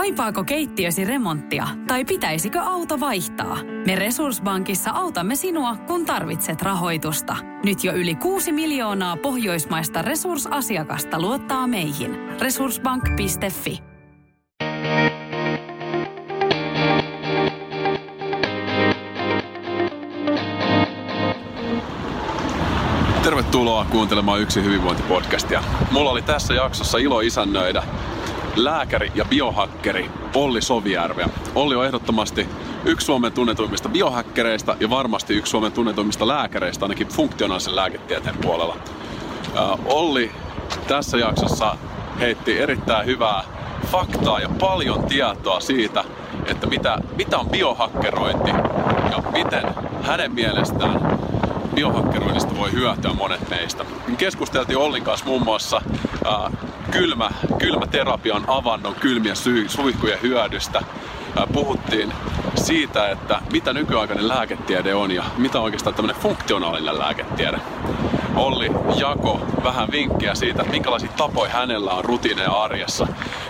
Kaipaako keittiösi remonttia tai pitäisikö auto vaihtaa? Me Resurssbankissa autamme sinua, kun tarvitset rahoitusta. Nyt jo yli 6 miljoonaa pohjoismaista resursasiakasta luottaa meihin. Resurssbank.fi Tervetuloa kuuntelemaan Yksi hyvinvointipodcastia. Mulla oli tässä jaksossa ilo isännöidä lääkäri ja biohakkeri Olli Sovijärveä. Olli on ehdottomasti yksi Suomen tunnetuimmista biohakkereista ja varmasti yksi Suomen tunnetuimmista lääkäreistä, ainakin funktionaalisen lääketieteen puolella. Olli tässä jaksossa heitti erittäin hyvää faktaa ja paljon tietoa siitä, että mitä, mitä on biohakkerointi ja miten hänen mielestään biohakkeroinnista voi hyötyä monet meistä. Keskusteltiin Ollin kanssa muun muassa äh, kylmä, kylmäterapian avannon kylmien sy- suihkujen hyödystä. Puhuttiin siitä, että mitä nykyaikainen lääketiede on ja mitä oikeastaan tämmöinen funktionaalinen lääketiede. Olli jako vähän vinkkiä siitä, minkälaisia tapoja hänellä on rutiineja arjessa.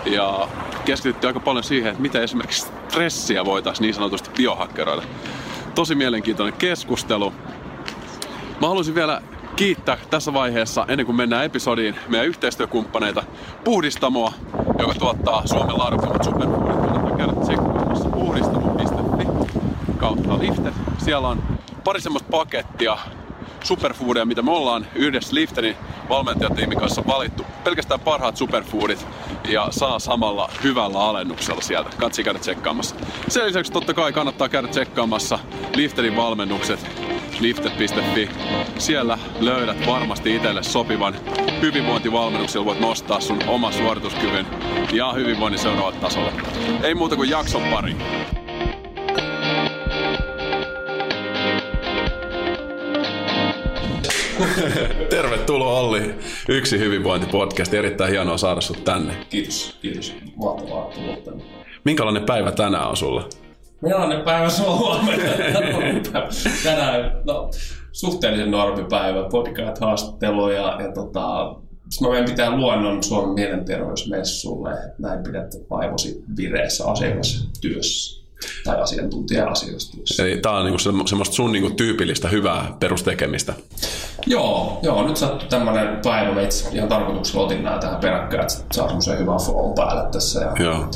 Ja keskityttiin aika paljon siihen, että miten esimerkiksi stressiä voitaisiin niin sanotusti biohakkeroida. Tosi mielenkiintoinen keskustelu. Mä haluaisin vielä kiittää tässä vaiheessa, ennen kuin mennään episodiin, meidän yhteistyökumppaneita Puhdistamoa, joka tuottaa Suomen laadukkaimmat superfoodit. Kannattaa käydä tsekkaamassa puhdistamo.fi kautta liftet. Siellä on pari semmoista pakettia superfoodeja, mitä me ollaan yhdessä Liftenin valmentajatiimin kanssa valittu. Pelkästään parhaat superfoodit ja saa samalla hyvällä alennuksella sieltä. Katsi käydä tsekkaamassa. Sen lisäksi totta kai kannattaa käydä tsekkaamassa Liftenin valmennukset lifted.fi. Siellä löydät varmasti itselle sopivan hyvinvointivalmennuksen, voit nostaa sun oma suorituskyvyn ja hyvinvoinnin seuraavalle tasolle. Ei muuta kuin jakson pari. Tervetuloa Olli, Yksi hyvinvointipodcast. Erittäin hienoa saada sut tänne. Kiitos, kiitos. Mahtavaa tulla tänne. Minkälainen päivä tänään on sulla? Millainen päivä on Tänään, no, suhteellisen normipäivä, podcast haastattelu ja, ja tota, sitten mä meidän pitää luonnon Suomen mielenterveysmessulle, näin pidät vaivosi vireessä asiakastyössä tai asiantuntija-asioissa. Eli tää on niinku semmoista sun niinku tyypillistä hyvää perustekemistä. Joo, joo, nyt sattui tämmöinen päivä, mä itse ihan tarkoituksella otin nämä tähän peräkkäin, että saa semmoisen hyvän flow päälle tässä. Ja, joo.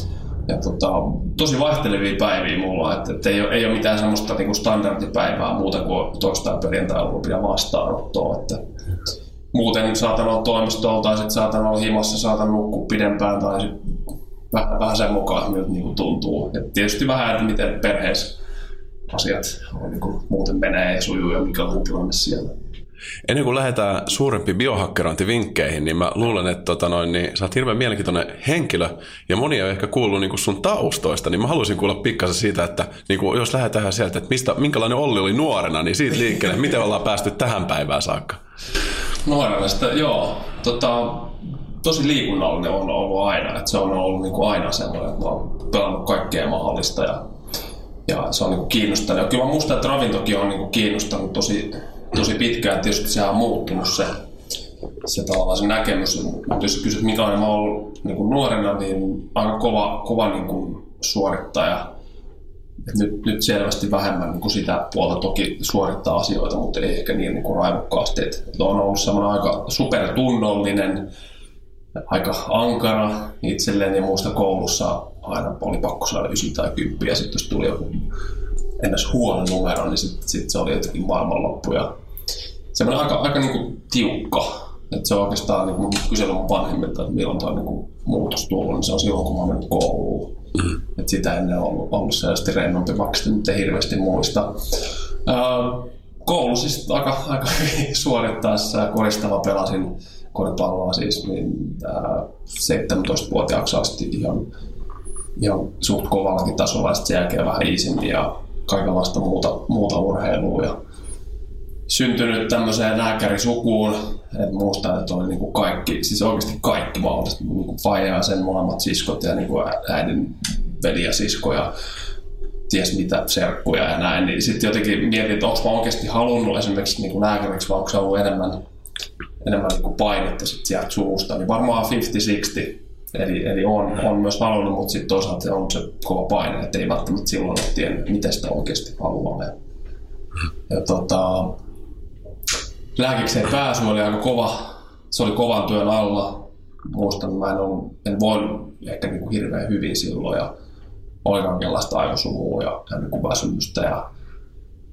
Ja tota, tosi vaihtelevia päiviä mulla, että, että ei, ole, ei ole mitään semmoista niin kuin standardipäivää muuta kuin torstai perjantai pidä vastaanottoa. Että muuten saatan olla toimistolla tai sitten saatan olla himassa, saatan nukkua pidempään tai sit vähän, vähän sen mukaan, miltä niin kuin tuntuu. Et tietysti vähän, että miten perheessä asiat on, niin kuin, muuten menee ja sujuu ja mikä on tilanne siellä. Ennen kuin lähdetään suurempi biohakkerointivinkkeihin, niin mä luulen, että tota noin, niin sä oot hirveän mielenkiintoinen henkilö ja moni on ehkä kuullut niin sun taustoista, niin mä haluaisin kuulla pikkasen siitä, että niin kuin, jos lähdetään sieltä, että mistä, minkälainen Olli oli nuorena, niin siitä liikkeelle, miten ollaan päästy tähän päivään saakka? Nuorena sitä, joo. Tota, tosi liikunnallinen on ollut aina, että se on ollut niin kuin aina semmoinen, että mä oon pelannut kaikkea mahdollista ja, ja se on niin kiinnostanut. Ja kyllä mä muistan, että ravintokin on niin kiinnostanut tosi tosi pitkään. Tietysti sehän on muuttunut se, se, tavallaan se näkemys. Mutta jos kysyt, minkälainen mä oon niin kuin nuorena, niin aika kova, kova niin kuin suorittaja. Et nyt, nyt selvästi vähemmän niin kuin sitä puolta toki suorittaa asioita, mutta ei ehkä niin, niin kuin raivokkaasti. Et on ollut semmoinen aika supertunnollinen, aika ankara itselleen ja muusta koulussa aina oli pakko saada 9 tai 10 ja sitten jos tuli joku ennäs huono numero, niin sitten sit se oli jotenkin maailmanloppu. Ja semmoinen aika, aika niin kuin tiukka. Että se on oikeastaan, niin kysellä mun vanhemmilta, että milloin tuo niin muutos tullut, niin se on silloin, kun mä mennyt kouluun. Mm. Että sitä ennen on ollut, ollut sellaisesti rennompi, vaikka sitä nyt ei hirveästi muista. koulu siis aika, aika hyvin suorittaessa koristava pelasin koripalloa siis niin, ää, 17-vuotiaaksi asti ihan, ihan suht kovallakin tasolla ja sen jälkeen vähän iisimmin ja kaikenlaista muuta, muuta urheilua. Ja syntynyt tämmöiseen lääkärisukuun, että muistan, että oli niinku kaikki, siis oikeasti kaikki mahdollista, niinku faija ja sen molemmat siskot ja niinku äidin veli ja sisko ja ties mitä serkkuja ja näin, niin sitten jotenkin mietin, että onko oikeasti halunnut esimerkiksi niinku lääkäriksi, vai onko se ollut enemmän, enemmän niinku painetta sit sieltä suusta, niin varmaan 50-60 Eli, eli on, on myös halunnut, mutta sitten toisaalta on se kova paine, että ei välttämättä silloin ole tiennyt, miten sitä oikeasti haluaa. Ja, ja tota, lääkikseen pääsy oli aika kova, se oli kovan työn alla. Muistan, mä en, ollut, en voinut ehkä niin kuin hirveän hyvin silloin ja oli kaikenlaista aivosumua ja, väsymystä ja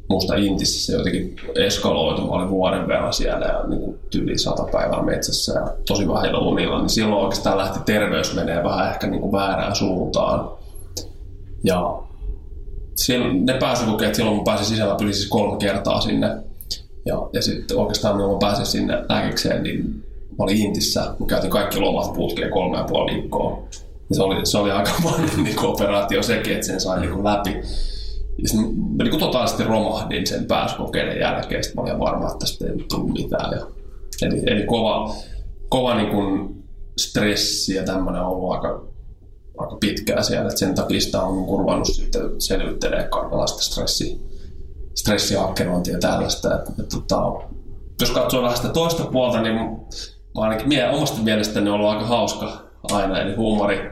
musta Intissä se jotenkin eskaloitu. Mä olin vuoden verran siellä ja niin tyli sata päivää metsässä ja tosi vähän lumilla, niin silloin oikeastaan lähti terveys menee vähän ehkä niin kuin väärään suuntaan. Ja silloin, ne pääsykokeet silloin mä pääsin sisällä tuli siis kolme kertaa sinne. Ja, ja sitten oikeastaan kun mä pääsin sinne lääkikseen, niin mä olin Intissä. Mä käytin kaikki lomat putkeen kolme ja puoli viikkoa. Ja se oli, se oli aika monen niin operaatio sekin, että sen sai niin läpi. Ja sitten mä niin totaalisesti romahdin sen pääsykokeiden jälkeen. Sitten mä olin varma, että tästä ei tullut mitään. Ja, eli, eli kova, kova niin kuin stressi ja tämmöinen on ollut aika, aika pitkään siellä. Et sen takia sitä on ruvennut sitten selvittelemään kaikenlaista stressi, stressihakkerointia ja tällaista. Et, et, tota, jos katsoo vähän sitä toista puolta, niin mä ainakin mie, omasta mielestäni on ollut aika hauska aina, eli huumori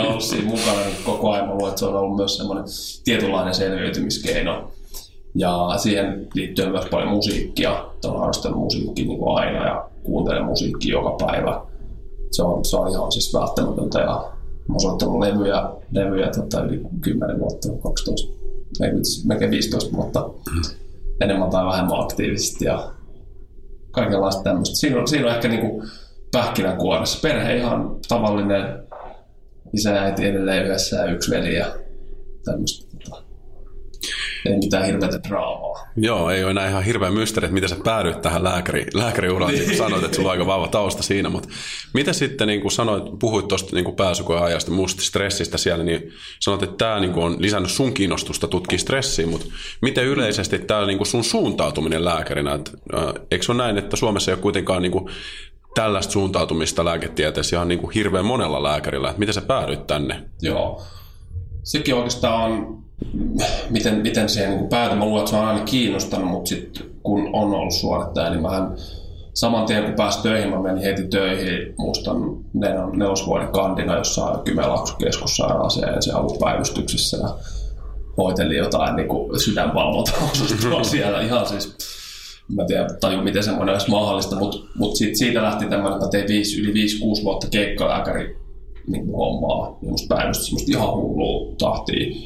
on ollut siinä mukana niin koko ajan. Mä luulen, että se on ollut myös semmoinen tietynlainen selviytymiskeino. Ja siihen liittyy myös paljon musiikkia. Olen harrastanut musiikkia niin kuin aina ja kuuntelen musiikkia joka päivä. Se on, se on ihan siis välttämätöntä ja mä oon soittanut levyjä, levyjä tota, yli 10 vuotta, 12, melkein 15 vuotta enemmän tai vähemmän aktiivisesti ja kaikenlaista tämmöistä. Siinä on, siinä on ehkä niin kuin pähkinänkuoressa. Perhe ihan tavallinen isä ja äiti edelleen yhdessä ja yksi veli ja tämmöistä. Ei mitään hirveätä draamaa. Joo, ei ole enää ihan hirveä mysteeri, että miten sä päädyit tähän lääkäri, lääkäriuraan. Niin. Sanoit, että sulla on aika vahva tausta siinä, mutta mitä sitten, niin kuin sanoit, puhuit tuosta niin pääsykoen ajasta, muusta stressistä siellä, niin sanoit, että tämä niin kuin on lisännyt sun kiinnostusta tutkia stressiä, mutta miten yleisesti tämä niin kuin sun suuntautuminen lääkärinä, että, äh, eikö se ole näin, että Suomessa ei ole kuitenkaan niin kuin tällaista suuntautumista lääketieteessä ihan niin kuin hirveän monella lääkärillä, että miten sä päädyit tänne? Joo. Sekin oikeastaan on, miten, miten siihen niin päätyi. Mä luulen, että se on aina kiinnostanut, mutta sitten kun on ollut suorittaja, niin mähän saman tien kun pääsin töihin, mä menin heti töihin, muistan nelosvuoden kandina jossain Kymenlaakson keskussairaalassa ja se alupäivystyksessä ja hoitelin jotain niin sydänvalvontaosastoa siellä. Ihan siis mä tiedä taju, miten semmoinen olisi mahdollista, mutta mut siitä, siitä lähti tämmöinen, että tein viisi, yli 5-6 vuotta keikkalääkäri niin hommaa, ja musta päivystä semmoista ihan hullua tahtia,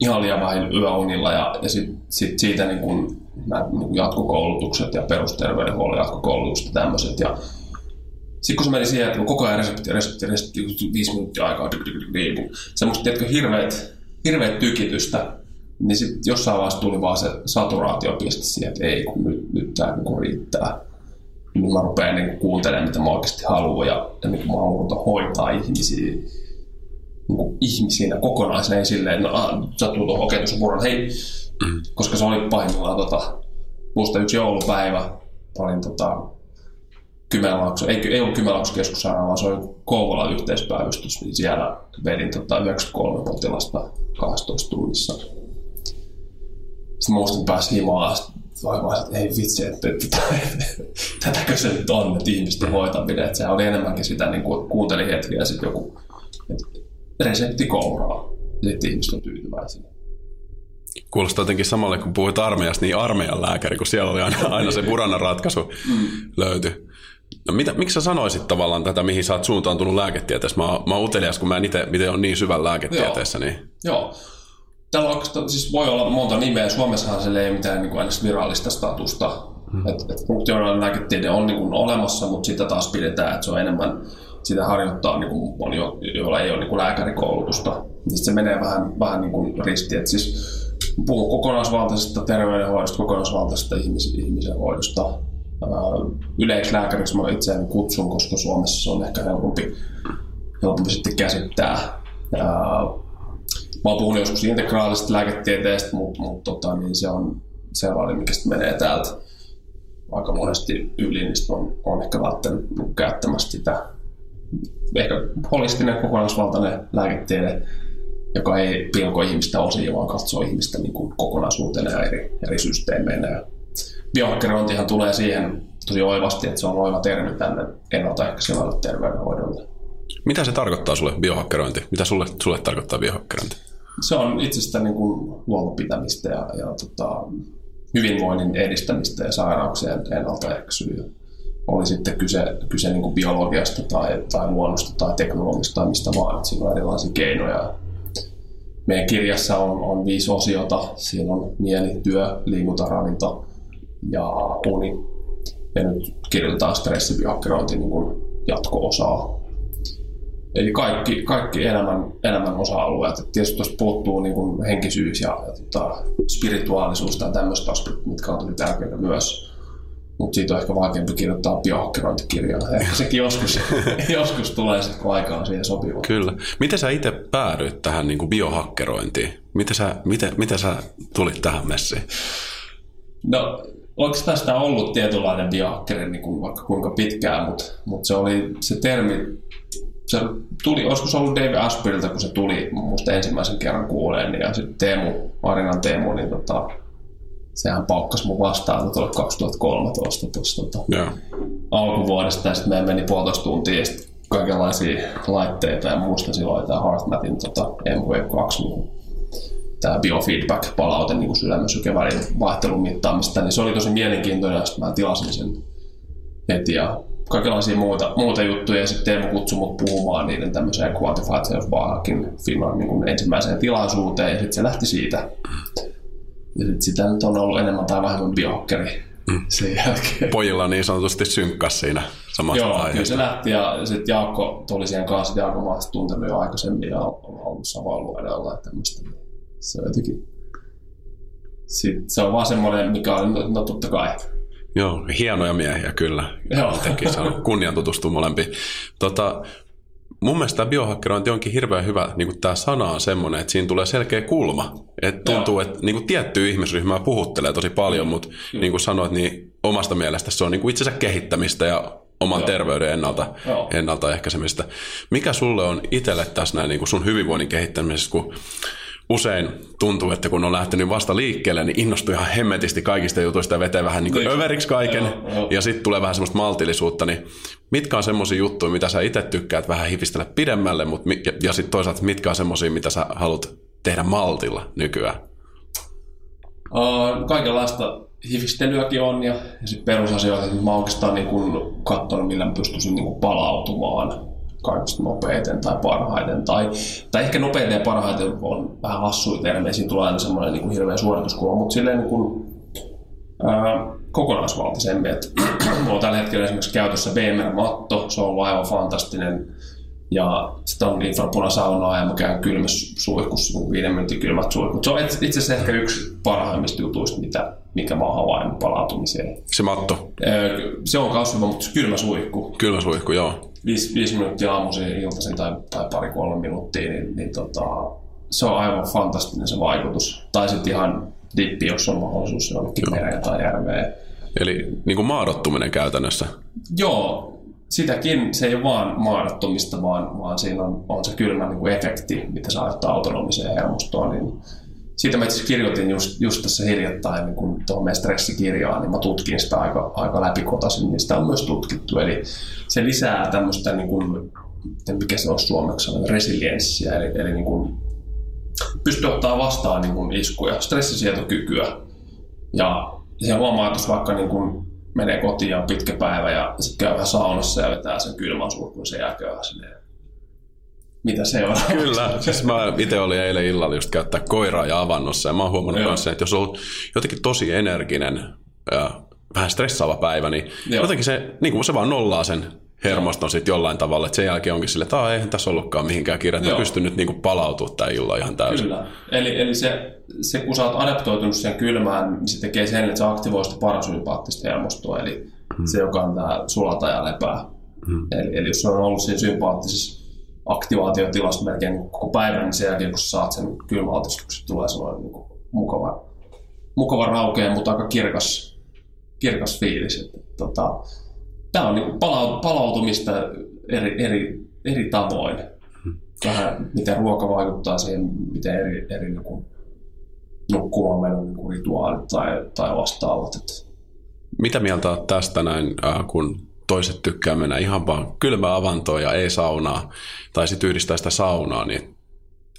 ihan liian vähän yöunilla, ja, ja sitten sit siitä niin kun, nämä niin kun jatkokoulutukset ja perusterveydenhuollon jatkokoulutukset ja tämmöiset, ja sitten kun se meni siihen, että koko ajan resepti, resepti, resepti, viisi minuuttia aikaa, niin semmoista, tiedätkö, hirveät, hirveät tykitystä, niin sitten jossain vaiheessa tuli vaan se saturaatiopiste siihen, että ei, kun nyt, nyt tämä niin riittää. Niin mä rupean niin kuuntelemaan, mitä mä oikeasti haluan ja, ja niin mä haluan hoitaa ihmisiä niin ihmisinä kokonaisena, ei silleen, no ah, sattuu tuohon oketusvuoron, hei, mm. koska se oli pahimmillaan tota, musta yksi joulupäivä, olin tota, Kymenlaakso, ei, ei ollut Kymenlaakso keskussairaala, vaan se oli Kouvolan yhteispäivystys, niin siellä vedin tota 93 potilasta 12 tunnissa sitten muistin pääsi himaan, vaan että ei vitsi, että, että, että tätäkö se nyt on, että ihmisten hoitaminen. Että se oli enemmänkin sitä, niin kuin kuuntelin hetkiä sitten joku resepti kouraa. Sitten ihmiset on tyytyväisiä. Kuulostaa jotenkin samalle, kun puhuit armeijasta, niin armeijan lääkäri, kun siellä oli aina, aina se puranan ratkaisu mm. löytyi. No mitä, miksi sä sanoisit tavallaan tätä, mihin sä oot suuntaantunut lääketieteessä? Mä, mä oon utelias, kun mä en itse ole niin syvän lääketieteessä. Joo. Niin... Joo. Täällä on, siis voi olla monta nimeä. Suomessahan se ei mitään niin kuin virallista statusta. Hmm. Et, et funktionaalinen lääketiede on niin kuin olemassa, mutta sitä taas pidetään, että se on enemmän sitä harjoittaa niin kuin moni, joilla ei ole niin kuin lääkärikoulutusta. Niin se menee vähän, vähän niin kuin ristiin. Et siis puhun kokonaisvaltaisesta terveydenhoidosta, kokonaisvaltaisesta ihmis, ihmisen hoidosta. Yleislääkäriksi mä itseäni kutsun, koska Suomessa se on ehkä helpompi, helpompi sitten käsittää. Mä oon puhunut joskus integraalisesta lääketieteestä, mutta mut, tota, niin se on sellainen, mikä sitten menee täältä aika monesti yli, niin on, on ehkä välttänyt käyttämässä sitä ehkä holistinen kokonaisvaltainen lääketiede, joka ei pilko ihmistä osiin, vaan katsoo ihmistä niin kuin kokonaisuutena ja eri, eri systeemeinä. Ja biohakkerointihan tulee siihen, tosi oivasti, että se on oiva termi tänne ennaltaehkäisevälle terveydenhoidolle. Mitä se tarkoittaa sulle biohakkerointi? Mitä sulle, sulle tarkoittaa biohakkerointi? Se on itsestä niin kuin huoltopitämistä ja, ja tota, hyvinvoinnin edistämistä ja sairauksien ennaltaehkäisyä. Oli sitten kyse, kyse niin kuin biologiasta tai, tai luonnosta tai teknologista tai mistä vaan. Siinä on erilaisia keinoja. Meidän kirjassa on, on viisi osiota. Siinä on mieli, työ, liikunta, ravinto ja uni. Ja nyt kirjoitetaan stressibiohakkerointi niin jatko-osaa. Eli kaikki, kaikki elämän, elämän osa-alueet. Et tietysti tuosta puuttuu niin kuin henkisyys ja, ja tota, spirituaalisuus tai tämmöistä mitkä on tosi tärkeitä myös. Mutta siitä on ehkä vaikeampi kirjoittaa biohakkerointikirjaa. Ehkä sekin joskus, joskus tulee sitten, kun aika on siihen sopiva. Kyllä. Miten sä itse päädyit tähän niin kuin biohakkerointiin? Miten sä, miten, miten sä tulit tähän messiin? No, oikeastaan sitä ollut tietynlainen biohakkeri niin kuin vaikka kuinka pitkään, mutta, mutta se oli se termi se tuli, olisiko se ollut Dave Asperilta, kun se tuli musta ensimmäisen kerran kuuleen, ja sitten Teemu, Marinan Teemu, niin tota, sehän paukkasi mun vastaan, että oli 2013 tuossa tota, yeah. alkuvuodesta, ja sitten meidän meni puolitoista tuntia, ja kaikenlaisia laitteita, ja muusta silloin tämä HeartMathin tota, MV2, niin tämä biofeedback-palaute niin sydämen sykevälin vaihtelun mittaamista, niin se oli tosi mielenkiintoinen, ja sitten mä tilasin sen heti, ja kaikenlaisia muuta, muuta juttuja ja sitten Teemu kutsui mut puhumaan niiden tämmöiseen Quantified Barhackin Finland niin ensimmäiseen tilaisuuteen ja sitten se lähti siitä. Sitten sitä nyt on ollut enemmän tai vähemmän biohakkeri mm. sen jälkeen. Pojilla niin sanotusti synkkas siinä samassa Joo, aiheessa. kyllä se lähti ja sitten Jaakko tuli siihen kanssa, Jaakko mä tuntenut jo aikaisemmin ja on ollut sama alueella ja tämmöistä. Se on jotenkin, sitten se on vaan semmoinen, mikä on, no, totta kai, Joo, hienoja miehiä kyllä. Joo. Jotenkin kunnian tutustua molempiin. Tota, mun mielestä tämä biohakkerointi onkin hirveän hyvä, niin kuin tämä sana on semmoinen, että siinä tulee selkeä kulma. Että tuntuu, että niin kuin tiettyä ihmisryhmää puhuttelee tosi paljon, mutta mm. niin kuin sanoit, niin omasta mielestä se on niin kuin itsensä kehittämistä ja oman Joo. terveyden ennalta, ennaltaehkäisemistä. Mikä sulle on itselle tässä näin niin kuin sun hyvinvoinnin kehittämisessä, kun usein tuntuu, että kun on lähtenyt vasta liikkeelle, niin innostuu ihan hemmetisti kaikista jutuista ja vetää vähän niin kuin överiksi kaiken. Joo, joo. Ja sitten tulee vähän semmoista maltillisuutta. Niin mitkä on semmoisia juttuja, mitä sä itse tykkäät vähän hivistellä pidemmälle, mutta, ja, ja sitten toisaalta mitkä on semmoisia, mitä sä haluat tehdä maltilla nykyään? Uh, kaikenlaista hifistelyäkin on ja, ja sitten perusasioita, että mä oikeastaan niin katsonut, millä mä pystyisin niin palautumaan kaikista nopeiten tai parhaiten. Tai, tai ehkä nopeiten ja parhaiten on vähän hassuja termejä, siinä tulee aina semmoinen niin kuin hirveä suorituskuva, mutta silleen niin kuin, ää, kokonaisvaltaisemmin. Mulla on tällä hetkellä esimerkiksi käytössä BMR-matto, se on ollut aivan fantastinen. Ja sitten on infrapunasaunaa ja mä käyn kylmässä suihkussa, niin viiden minuutin kylmät suihkut. Se on itse asiassa ehkä yksi parhaimmista jutuista, mitä, mikä mä oon havainnut palautumiseen. Se matto? Se on kasvava, mutta kylmä suihku. Kylmä suihku, joo viisi, viisi minuuttia aamuisin, iltaisin tai, tai pari-kolme minuuttia, niin, niin tota, se on aivan fantastinen se vaikutus. Tai sitten ihan dippi, jos on mahdollisuus jollekin mereen tai järveen. Eli niin kuin maadottuminen käytännössä? Joo, sitäkin se ei ole vaan maadottumista, vaan, vaan siinä on, on se kylmä niin kuin efekti, mitä saa aiheuttaa autonomiseen hermostoon. Niin siitä mä itse kirjoitin just, just tässä hiljattain niin kun tuohon meidän stressikirjaan, niin mä tutkin sitä aika, aika läpikotaisin, niin sitä on myös tutkittu. Eli se lisää tämmöistä, niin kuin, mikä se on suomeksi, resilienssiä, eli, eli niin kuin, pystyy ottaa vastaan niin kuin iskuja, stressisietokykyä. Ja se huomaa, että jos vaikka niin kuin menee kotiin ja on pitkä päivä ja sitten käy vähän saunassa ja vetää sen kylmän suihkun, sen jälkeen sinne mitä se on. Kyllä, siis mä itse olin eilen illalla just käyttää koiraa ja avannossa ja mä oon huomannut myös sen, että jos on ollut jotenkin tosi energinen ja vähän stressaava päivä, niin Joo. jotenkin se, niin kuin se vaan nollaa sen hermoston sitten jollain tavalla, että sen jälkeen onkin sille, että eihän tässä ollutkaan mihinkään kirjata, että pystyn nyt niin palautumaan tämän illan ihan täysin. Kyllä, eli, eli se, se, kun sä oot adaptoitunut sen kylmään, niin se tekee sen, että se aktivoi sitä parasympaattista hermostoa, eli hmm. se, joka on tämä sulata ja lepää. Hmm. Eli, eli jos on ollut siinä sympaattisessa aktivaatiotilasta melkein koko päivän, niin sen jälkeen kun sä saat sen kylmäaltistuksen, tulee sellainen niin mukava, mukava raukea, mutta aika kirkas, kirkas fiilis. Että, tota, tämä on niin palautumista eri, eri, eri tavoin. Vähän miten ruoka vaikuttaa siihen, miten eri, eri niin kuin nukkumaan menon niin rituaalit tai, tai vastaavat. Mitä mieltä olet tästä näin, äh, kun toiset tykkää mennä ihan vaan kylmää avantoa ja ei saunaa, tai sitten yhdistää sitä saunaa, niin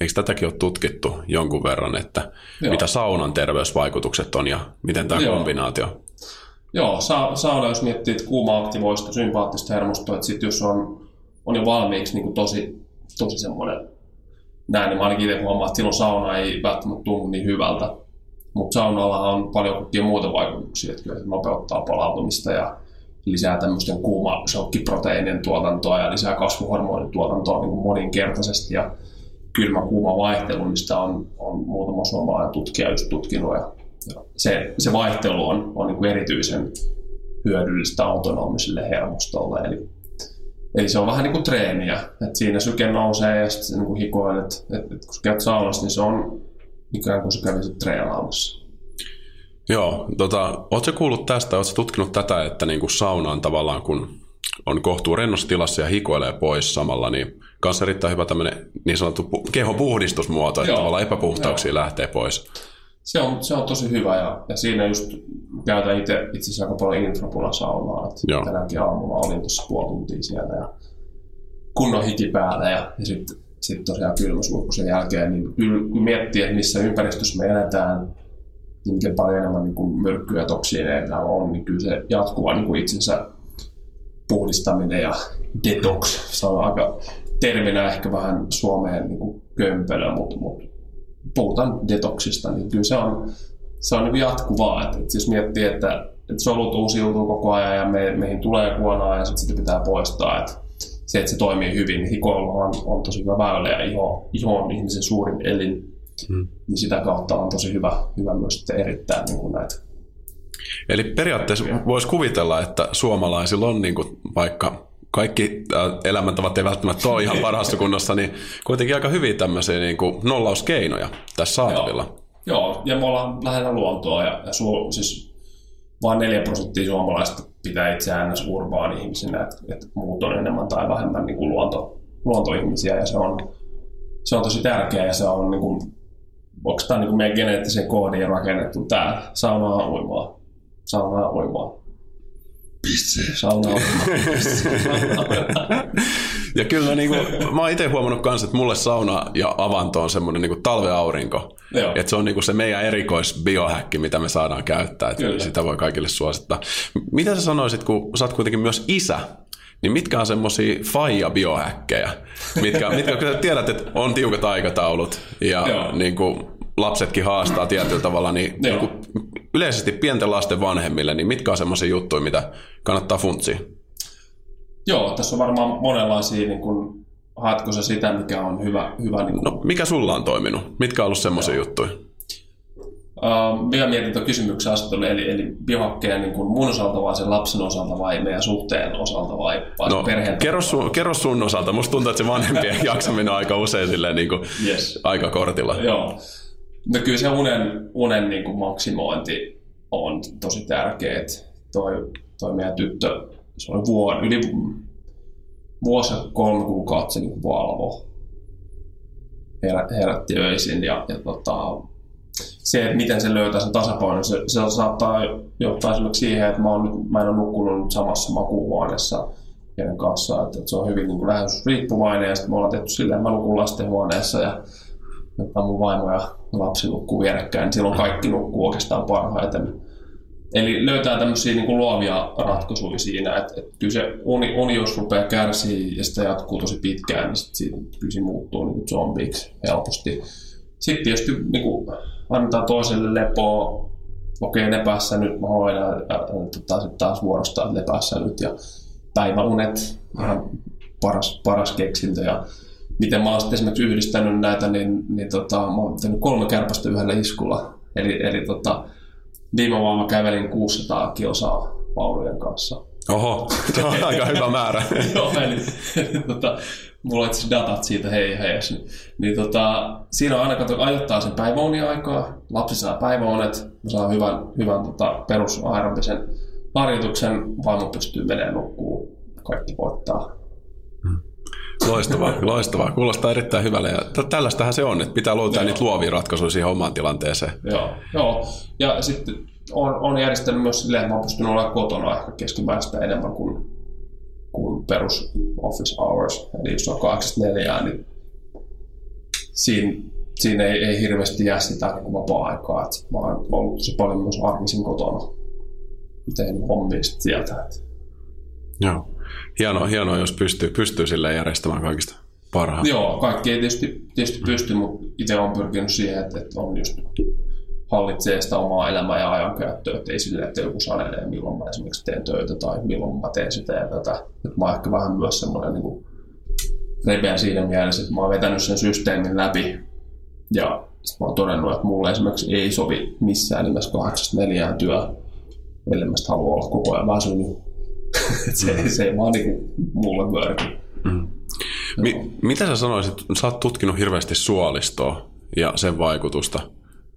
eikö tätäkin ole tutkittu jonkun verran, että Joo. mitä saunan terveysvaikutukset on ja miten tämä Joo. kombinaatio? Joo, sa- sauna, jos miettii, että kuuma aktivoi sitä sympaattista hermostoa, että sit jos on, on jo valmiiksi niin kuin tosi, tosi semmoinen näin, niin mä ainakin itse huomaan, että silloin sauna ei välttämättä tunnu niin hyvältä. Mutta saunalla on paljon kaikkia muuta vaikutuksia, että kyllä se nopeuttaa palautumista ja lisää tämmöisten kuuma shokkiproteiinien tuotantoa ja lisää kasvuhormonin tuotantoa niin moninkertaisesti. Ja kylmä kuuma vaihtelu, mistä on, on muutama suomalainen tutkija just tutkinut. Ja, ja se, se vaihtelu on, on niin kuin erityisen hyödyllistä autonomiselle hermostolle. Eli, eli se on vähän niin kuin treeniä, että siinä syke nousee ja sitten niin hikoilet, että, että kun käyt saunassa, niin se on ikään kuin sä kävisit treenaamassa. Joo, tota, ootko kuullut tästä, ootko tutkinut tätä, että niin kuin sauna on tavallaan, kun on kohtuu rennossa tilassa ja hikoilee pois samalla, niin kanssa erittäin hyvä tämmöinen niin sanottu kehopuhdistusmuoto, että Joo. tavallaan epäpuhtauksia Joo. lähtee pois. Se on, se on tosi hyvä ja, ja siinä just käytän itse, itse asiassa aika paljon infrapulasaunaa. Että tänäänkin aamulla olin tuossa puoli tuntia siellä ja kunnon hiki päällä ja, ja sitten sit tosiaan kylmäsulku sen jälkeen. Niin kun miettii, että missä ympäristössä me eletään, niin miten paljon enemmän niin kuin myrkkyä ja toksiineita on, niin kyllä se jatkuva niin kuin itsensä puhdistaminen ja detox, se on aika terminä ehkä vähän Suomeen niin kuin kömpelö, mutta, mutta puhutaan detoksista, niin kyllä se on, se on niin jatkuvaa. Että, että jos miettii, että, että solut uusiutuu koko ajan ja me, meihin tulee kuonaa ja sitten sitä pitää poistaa, että se, että se toimii hyvin, niin hikoilu on, on tosi hyvä väylä ja iho, iho on ihmisen suurin elin, hmm. niin sitä kautta on tosi hyvä, hyvä myös sitten erittää niin kuin näitä Eli periaatteessa voisi kuvitella, että suomalaisilla on niin kuin vaikka kaikki äh, elämäntavat ei välttämättä ole ihan parhaassa kunnossa, niin kuitenkin aika hyviä tämmöisiä niin kuin nollauskeinoja tässä saatavilla. Joo, Joo. ja me ollaan lähellä luontoa ja, ja su, siis vain 4 prosenttia suomalaista pitää itseään urbaan ihmisinä, että, että muut on enemmän tai vähemmän niin kuin luonto, luontoihmisiä ja se on, se on tosi tärkeää ja se on niin kuin, onko tämä niin meidän geneettisen koodiin rakennettu tämä saunaa uimaa, saunaa uimaa piste. Sauna ja kyllä niin kuin, mä oon itse huomannut myös, että mulle sauna ja avanto on semmoinen niin talveaurinko. Että se on niin kuin se meidän erikoisbiohäkki, mitä me saadaan käyttää. Että kyllä. sitä voi kaikille suosittaa. Mitä sä sanoisit, kun sä oot kuitenkin myös isä, niin mitkä on semmoisia faija biohäkkejä, mitkä, mitkä kun tiedät, että on tiukat aikataulut ja niin kuin, lapsetkin haastaa tietyllä tavalla, niin, niin kuin, yleisesti pienten lasten vanhemmille, niin mitkä on semmoisia juttuja, mitä kannattaa funtsia? Joo, tässä on varmaan monenlaisia, niin kun, haetko se sitä, mikä on hyvä? hyvä niin kun... No, mikä sulla on toiminut? Mitkä on ollut semmoisia juttuja? Uh, minä mietin tuon kysymyksen asettelu, eli, eli biohakkeja niin kuin mun osalta vai sen lapsen osalta vai meidän suhteen osalta vai, vai no, perheen kerro sun, kerro sun osalta. Musta tuntuu, että se vanhempien jaksaminen on aika usein silleen, niin kuin yes. aika kortilla. Joo. No kyllä se unen, unen niin kuin maksimointi on tosi tärkeä. Toi, toi meidän tyttö, se oli vuoden, yli vuosi ja kolme kuukautta se niin valvo. Herä, herätti öisin ja, ja tota, se, miten se löytää sen tasapainon, se, se saattaa johtaa esimerkiksi siihen, että mä, oon nyt, mä en ole nukkunut samassa makuuhuoneessa heidän kanssaan, että, että se on hyvin niin kuin riippuvainen ja sitten me ollaan tehty silleen, mä nukun lastenhuoneessa ja että mun vaimo ja lapsi nukkuu vierekkäin, niin silloin kaikki nukkuu oikeastaan parhaiten. Eli löytää tämmöisiä niin kuin luovia ratkaisuja siinä, että, että kyllä se uni, uni, jos rupeaa kärsiä ja sitä jatkuu tosi pitkään, niin sitten kyllä se muuttuu niin kuin zombiksi helposti. Sitten tietysti niin kuin, annetaan toiselle lepoa, okei lepässä nyt mä hoidan, ja tota, sitten taas vuorostaan lepässä nyt ja päiväunet, ihan paras, paras keksintö ja miten mä oon sitten esimerkiksi yhdistänyt näitä, niin, niin tota, mä oon tehnyt kolme kärpästä yhdellä iskulla. Eli, eli tota, viime vuonna mä kävelin 600 kilsaa vaunujen kanssa. Oho, se on aika hyvä määrä. Joo, eli, eli tota, mulla on itse datat siitä hei hei. Niin, niin tota, siinä on aina kato, ajoittaa sen päiväuniaikaa, lapsi saa päiväunet, mä saan hyvän, hyvän tota, perusaerobisen harjoituksen, vaimo pystyy menemään nukkuu, kaikki voittaa. Loistavaa, loistavaa. Kuulostaa erittäin hyvälle. Ja tällaistähän se on, että pitää löytää niitä luovia ratkaisuja siihen omaan tilanteeseen. Joo, joo. ja sitten on, on järjestänyt myös silleen, että mä oon pystynyt olemaan kotona ehkä keskimääräistä enemmän kuin, kuin perus office hours. Eli jos on 84, niin siinä, siinä ei, ei hirveästi jää sitä niin vapaa-aikaa. Et mä oon ollut tosi paljon myös arkisin kotona. Tein hommia sitten sieltä. Joo. Hienoa, hienoa, jos pystyy, pystyy sille järjestämään kaikista parhaan. Joo, kaikki ei tietysti, tietysti pysty, mutta itse olen pyrkinyt siihen, että, että on just hallitsee sitä omaa elämää ja ajankäyttöä, että ei sille, että joku sanelee, milloin mä esimerkiksi teen töitä tai milloin mä teen sitä ja tätä. Että mä oon ehkä vähän myös semmoinen niin repeä siinä mielessä, että mä oon vetänyt sen systeemin läpi ja sitten mä oon todennut, että mulle esimerkiksi ei sovi missään nimessä 8 työ, ellei mä halua olla koko ajan väsynyt. se, se ei vaan niin mulle vyörykin. Mm. Mi- mitä sä sanoisit, sä oot tutkinut hirveästi suolistoa ja sen vaikutusta,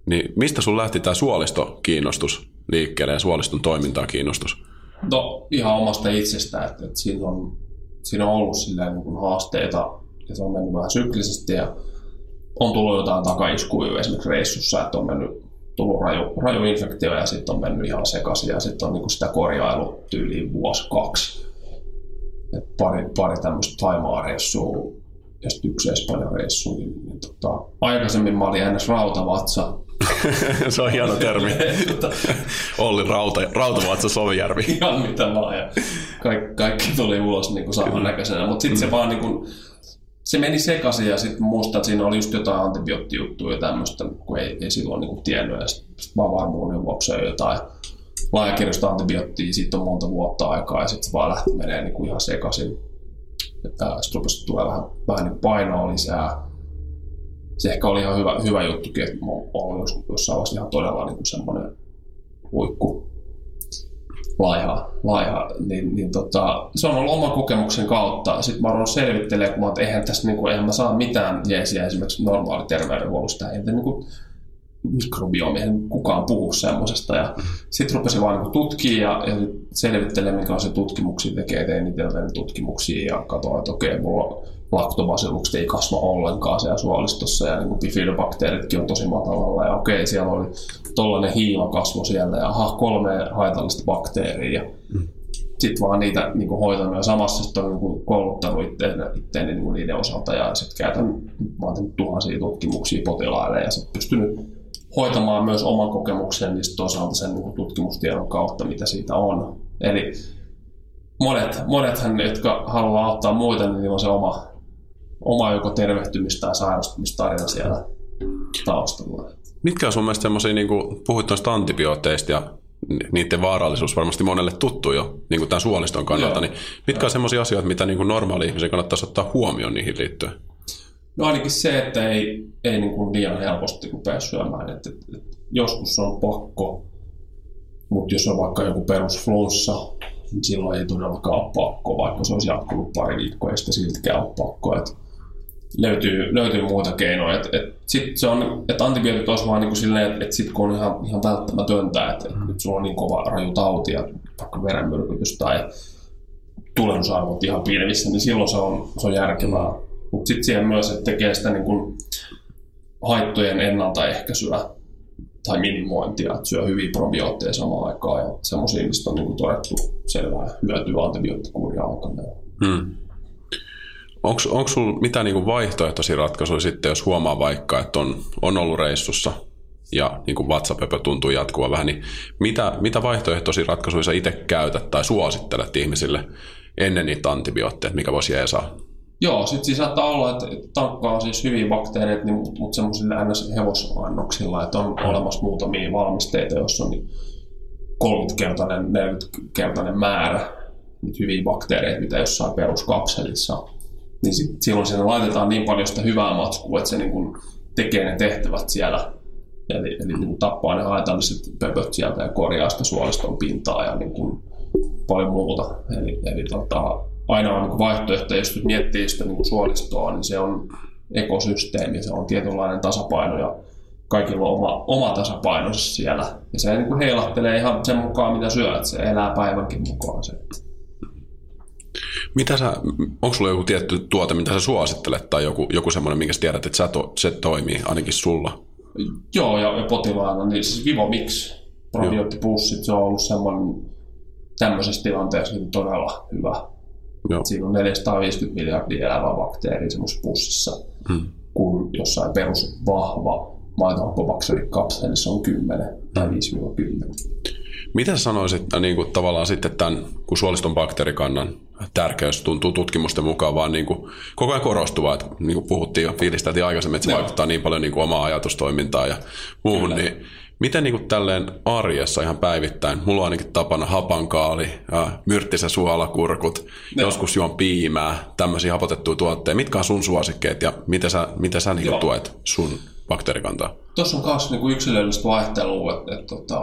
niin mistä sun lähti tämä suolistokiinnostus liikkeelle ja suoliston toimintaa kiinnostus? No ihan omasta itsestä, että, että siinä, on, siinä on ollut silleen niin haasteita ja se on mennyt vähän syklisesti ja on tullut jotain takaiskuja esimerkiksi reissussa, että on mennyt tullut raju, raju infektio ja sitten on mennyt ihan sekaisin ja sitten on niin sitä korjailu tyyliin vuosi kaksi et pari, pari tämmöistä Taimaa reissua ja sitten yksi Espanjan reissu, niin, niin tota, aikaisemmin mä olin ns. rautavatsa. se on hieno termi. Olli Rauta, Rautavatsa Sovijärvi. Ihan mitä vaan. Ja kaikki, kaikki tuli ulos niin kuin samannäköisenä, mutta sitten mm. se vaan niin kuin, se meni sekaisin ja sitten muistan, että siinä oli just jotain antibioottijuttuja ja tämmöistä, kun ei, ei silloin niin kuin tiennyt ja sitten sit vaan varmuuden vuoksi jotain laajakirjoista antibioottia, siitä on monta vuotta aikaa ja sitten se vaan lähti menee niin kuin ihan sekaisin. Sitten rupesi tulee vähän, vähän niin painoa lisää. Se ehkä oli ihan hyvä, hyvä juttu, että mä olin jossain vaiheessa ihan todella niin semmoinen huikku laiha, laiha niin, niin tota, se on ollut oman kokemuksen kautta. Sitten mä oon selvittelemään, kun mä että eihän tässä, niin kuin, eihän mä saa mitään jeesiä esimerkiksi normaali terveydenhuollosta. Eihän niin kuin, mikrobiomi, eihän kukaan puhu semmoisesta. Ja sitten rupesin vaan niin tutkia ja, ja selvittelemään, mikä on se tutkimuksia tekee, tein itselleen tutkimuksia ja katsoin, että okei, mulla laktobasillukset ei kasva ollenkaan siellä suolistossa ja niin bifidobakteeritkin on tosi matalalla ja okei, siellä oli tollainen hiimakasvo siellä ja aha, kolme haitallista bakteeria. Mm. Sitten vaan niitä niin hoitanut ja samassa sitten on niin kouluttanut itteeni, itteeni niin niiden osalta ja sitten käytän vaan tuhansia tutkimuksia potilaille ja sitten pystynyt hoitamaan myös oman kokemuksen niin toisaalta sen niin tutkimustiedon kautta, mitä siitä on. Eli monet, monethan, jotka haluaa auttaa muita, niin on se oma, oma joko tervehtymistä tai sairastumistarina siellä taustalla. Mitkä on sun mielestä semmoisia, niin kuin puhuit noista antibiootteista ja niiden vaarallisuus varmasti monelle tuttu jo niin kuin tämän suoliston kannalta, Joo. niin mitkä Joo. on semmoisia asioita, mitä niin kuin normaali ihmisen kannattaisi ottaa huomioon niihin liittyen? No ainakin se, että ei, ei niin kuin liian helposti rupea syömään. Et, et, et joskus on pakko, mutta jos on vaikka joku perusflunssa, niin silloin ei todellakaan ole pakko, vaikka se olisi jatkunut pari viikkoa, ja sitten siltikään ole pakko. Et löytyy, löytyy muita keinoja. Et, et sit se on, että antibiootit olisi vaan niin silleen, että et sit kun on ihan, ihan välttämätöntä, että et nyt sulla on niin kova raju tauti ja vaikka verenmyrkytys tai tulennusarvot ihan pilvissä, niin silloin se on, se on järkevää mutta sitten siihen myös, että tekee sitä niin kuin haittojen ennaltaehkäisyä tai minimointia, että syö hyviä probiootteja samaan aikaan ja semmoisia, mistä on niin kuin todettu selvää hyötyä antibioottikuuria alkaneen. Hmm. Onko sinulla mitään niinku vaihtoehtoisia ratkaisuja sitten, jos huomaa vaikka, että on, on ollut reissussa ja niin kuin vatsapöpö tuntuu jatkuva vähän, niin mitä, mitä vaihtoehtoisia ratkaisuja sä itse käytät tai suosittelet ihmisille ennen niitä antibiootteja, mikä voisi jeesaa? Joo, sitten siis saattaa olla, että tankkaa on siis hyviä bakteereita, niin, mutta semmoisilla ns. hevosannoksilla, että on olemassa muutamia valmisteita, joissa on niin 30-kertainen, 40-kertainen määrä niitä hyviä bakteereita, mitä jossain peruskapselissa niin sit, silloin siinä laitetaan niin paljon sitä hyvää matskua, että se niin kuin tekee ne tehtävät siellä. Eli, eli niin kuin tappaa ne haitalliset pöpöt sieltä ja korjaa sitä suoliston pintaa ja niin kuin paljon muuta. Eli, eli tota, ainoa niin vaihtoehto, jos nyt miettii sitä niin suolistoa, niin se on ekosysteemi, se on tietynlainen tasapaino ja kaikilla on oma, oma tasapainonsa siellä. Ja se niin kuin heilahtelee ihan sen mukaan, mitä syöt. Se elää päivänkin mukaan. Se. Mitä sä, onko sulla joku tietty tuote, mitä sä suosittelet, tai joku, joku semmoinen, minkä sä tiedät, että sä to, se toimii ainakin sulla? Joo, ja, ja potilaana, niin siis Vivomix Probioottipussit, se on ollut semmoinen tämmöisessä tilanteessa niin todella hyvä. Joo. Siinä on 450 miljardia elävää bakteeria semmoisessa pussissa, hmm. kun jossain perus vahva maitohappobakteerikapselissa on 10 tai 5-10. Miten sanoisit äh, niin kuin tavallaan sitten tämän, kun suoliston bakteerikannan tärkeys tuntuu tutkimusten mukaan vaan niin kuin koko ajan korostuvaa, että niin kuin puhuttiin jo, fiilisteltiin aikaisemmin, että se Joo. vaikuttaa niin paljon niin kuin omaa ajatustoimintaan ja muuhun, Kyllä. niin Miten niin kuin tälleen arjessa ihan päivittäin, mulla on ainakin tapana hapankaali, myrttisä suolakurkut, no. joskus juon piimää, tämmöisiä hapotettuja tuotteita. Mitkä on sun suosikkeet ja miten sä, miten sä niin tuet sun bakteerikantaa? Tuossa on myös niin yksilöllistä vaihtelua, että, että, että tota,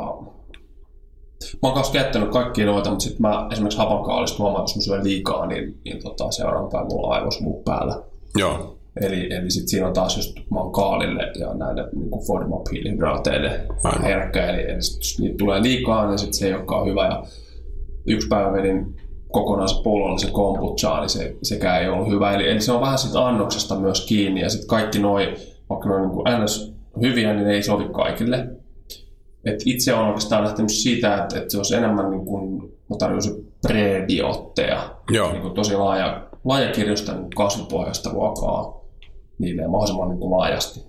Mä oon kanssa käyttänyt kaikkia noita, mutta sitten mä esimerkiksi hapankaalista huomaan, että jos mä syön liikaa, niin, niin tota, seuraavan päivän mulla on aivosmuu päällä. Joo. Eli, eli sitten siinä on taas just kaalille ja näille niin FODMAP-hiilihydraateille herkkä. Eli, eli sit, jos niitä tulee liikaa, niin sit se ei olekaan hyvä. Ja yksi päivä vedin kokonaisen pullollisen kombuchaa, niin se, sekään ei ollut hyvä. Eli, eli se on vähän siitä annoksesta myös kiinni. Ja sitten kaikki noi, vaikka ne on niin ns. hyviä, niin ne ei sovi kaikille. Et itse olen oikeastaan lähtenyt siitä, että, että se olisi enemmän niin kuin, mä tarjoisin prebiotteja. Joo. Niin kuin tosi laaja, laaja kirjosta niin kasvipohjaista ruokaa niille mahdollisimman niin kuin laajasti.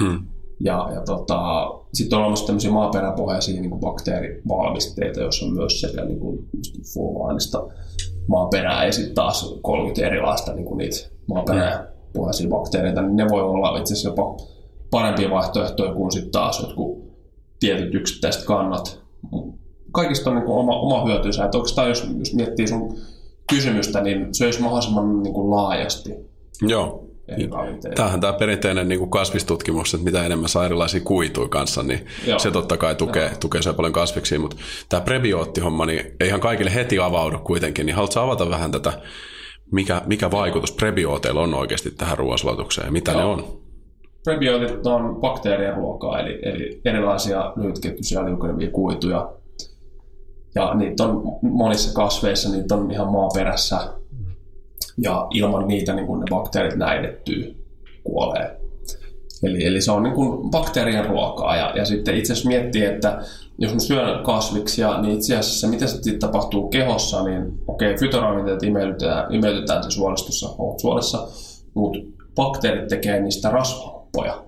Mm. Ja, ja tota, sitten on olemassa tämmöisiä maaperäpohjaisia niin kuin bakteerivalmisteita, joissa on myös sekä niin kuin, fulmaanista maaperää ja sitten taas 30 erilaista niin kuin niitä maaperäpohjaisia bakteereita, niin ne voi olla itse asiassa jopa parempia vaihtoehtoja kuin sitten taas jotkut tietyt yksittäiset kannat. Kaikista on niin kuin oma, oma hyötynsä. Että oikeastaan jos, jos miettii sun kysymystä, niin se olisi mahdollisimman niin kuin laajasti. Joo. Tämähän tämä perinteinen niin kuin kasvistutkimus, että mitä enemmän saa erilaisia kuituja kanssa, niin Joo. se totta kai tukee, Joo. tukee se paljon kasviksi. Mutta tämä prebioottihomma, niin ei ihan kaikille heti avaudu kuitenkin, niin haluatko avata vähän tätä, mikä, mikä vaikutus prebiooteilla on oikeasti tähän ruoansulatukseen ja mitä Joo. ne on? Prebiotit on bakteerien ruokaa, eli, eli erilaisia lyhytketjuisia liukenevia kuituja. Ja niitä on monissa kasveissa, niitä on ihan maaperässä ja ilman niitä niin ne bakteerit näidettyy, kuolee. Eli, eli se on niin kuin bakteerien ruokaa. Ja, ja sitten itse asiassa miettii, että jos mä syön kasviksia, niin itse asiassa mitä sitten tapahtuu kehossa, niin okei, okay, fytoravinteet imeytetään, imeytetään se suolistossa, suolessa, mutta bakteerit tekee niistä rasvahappoja.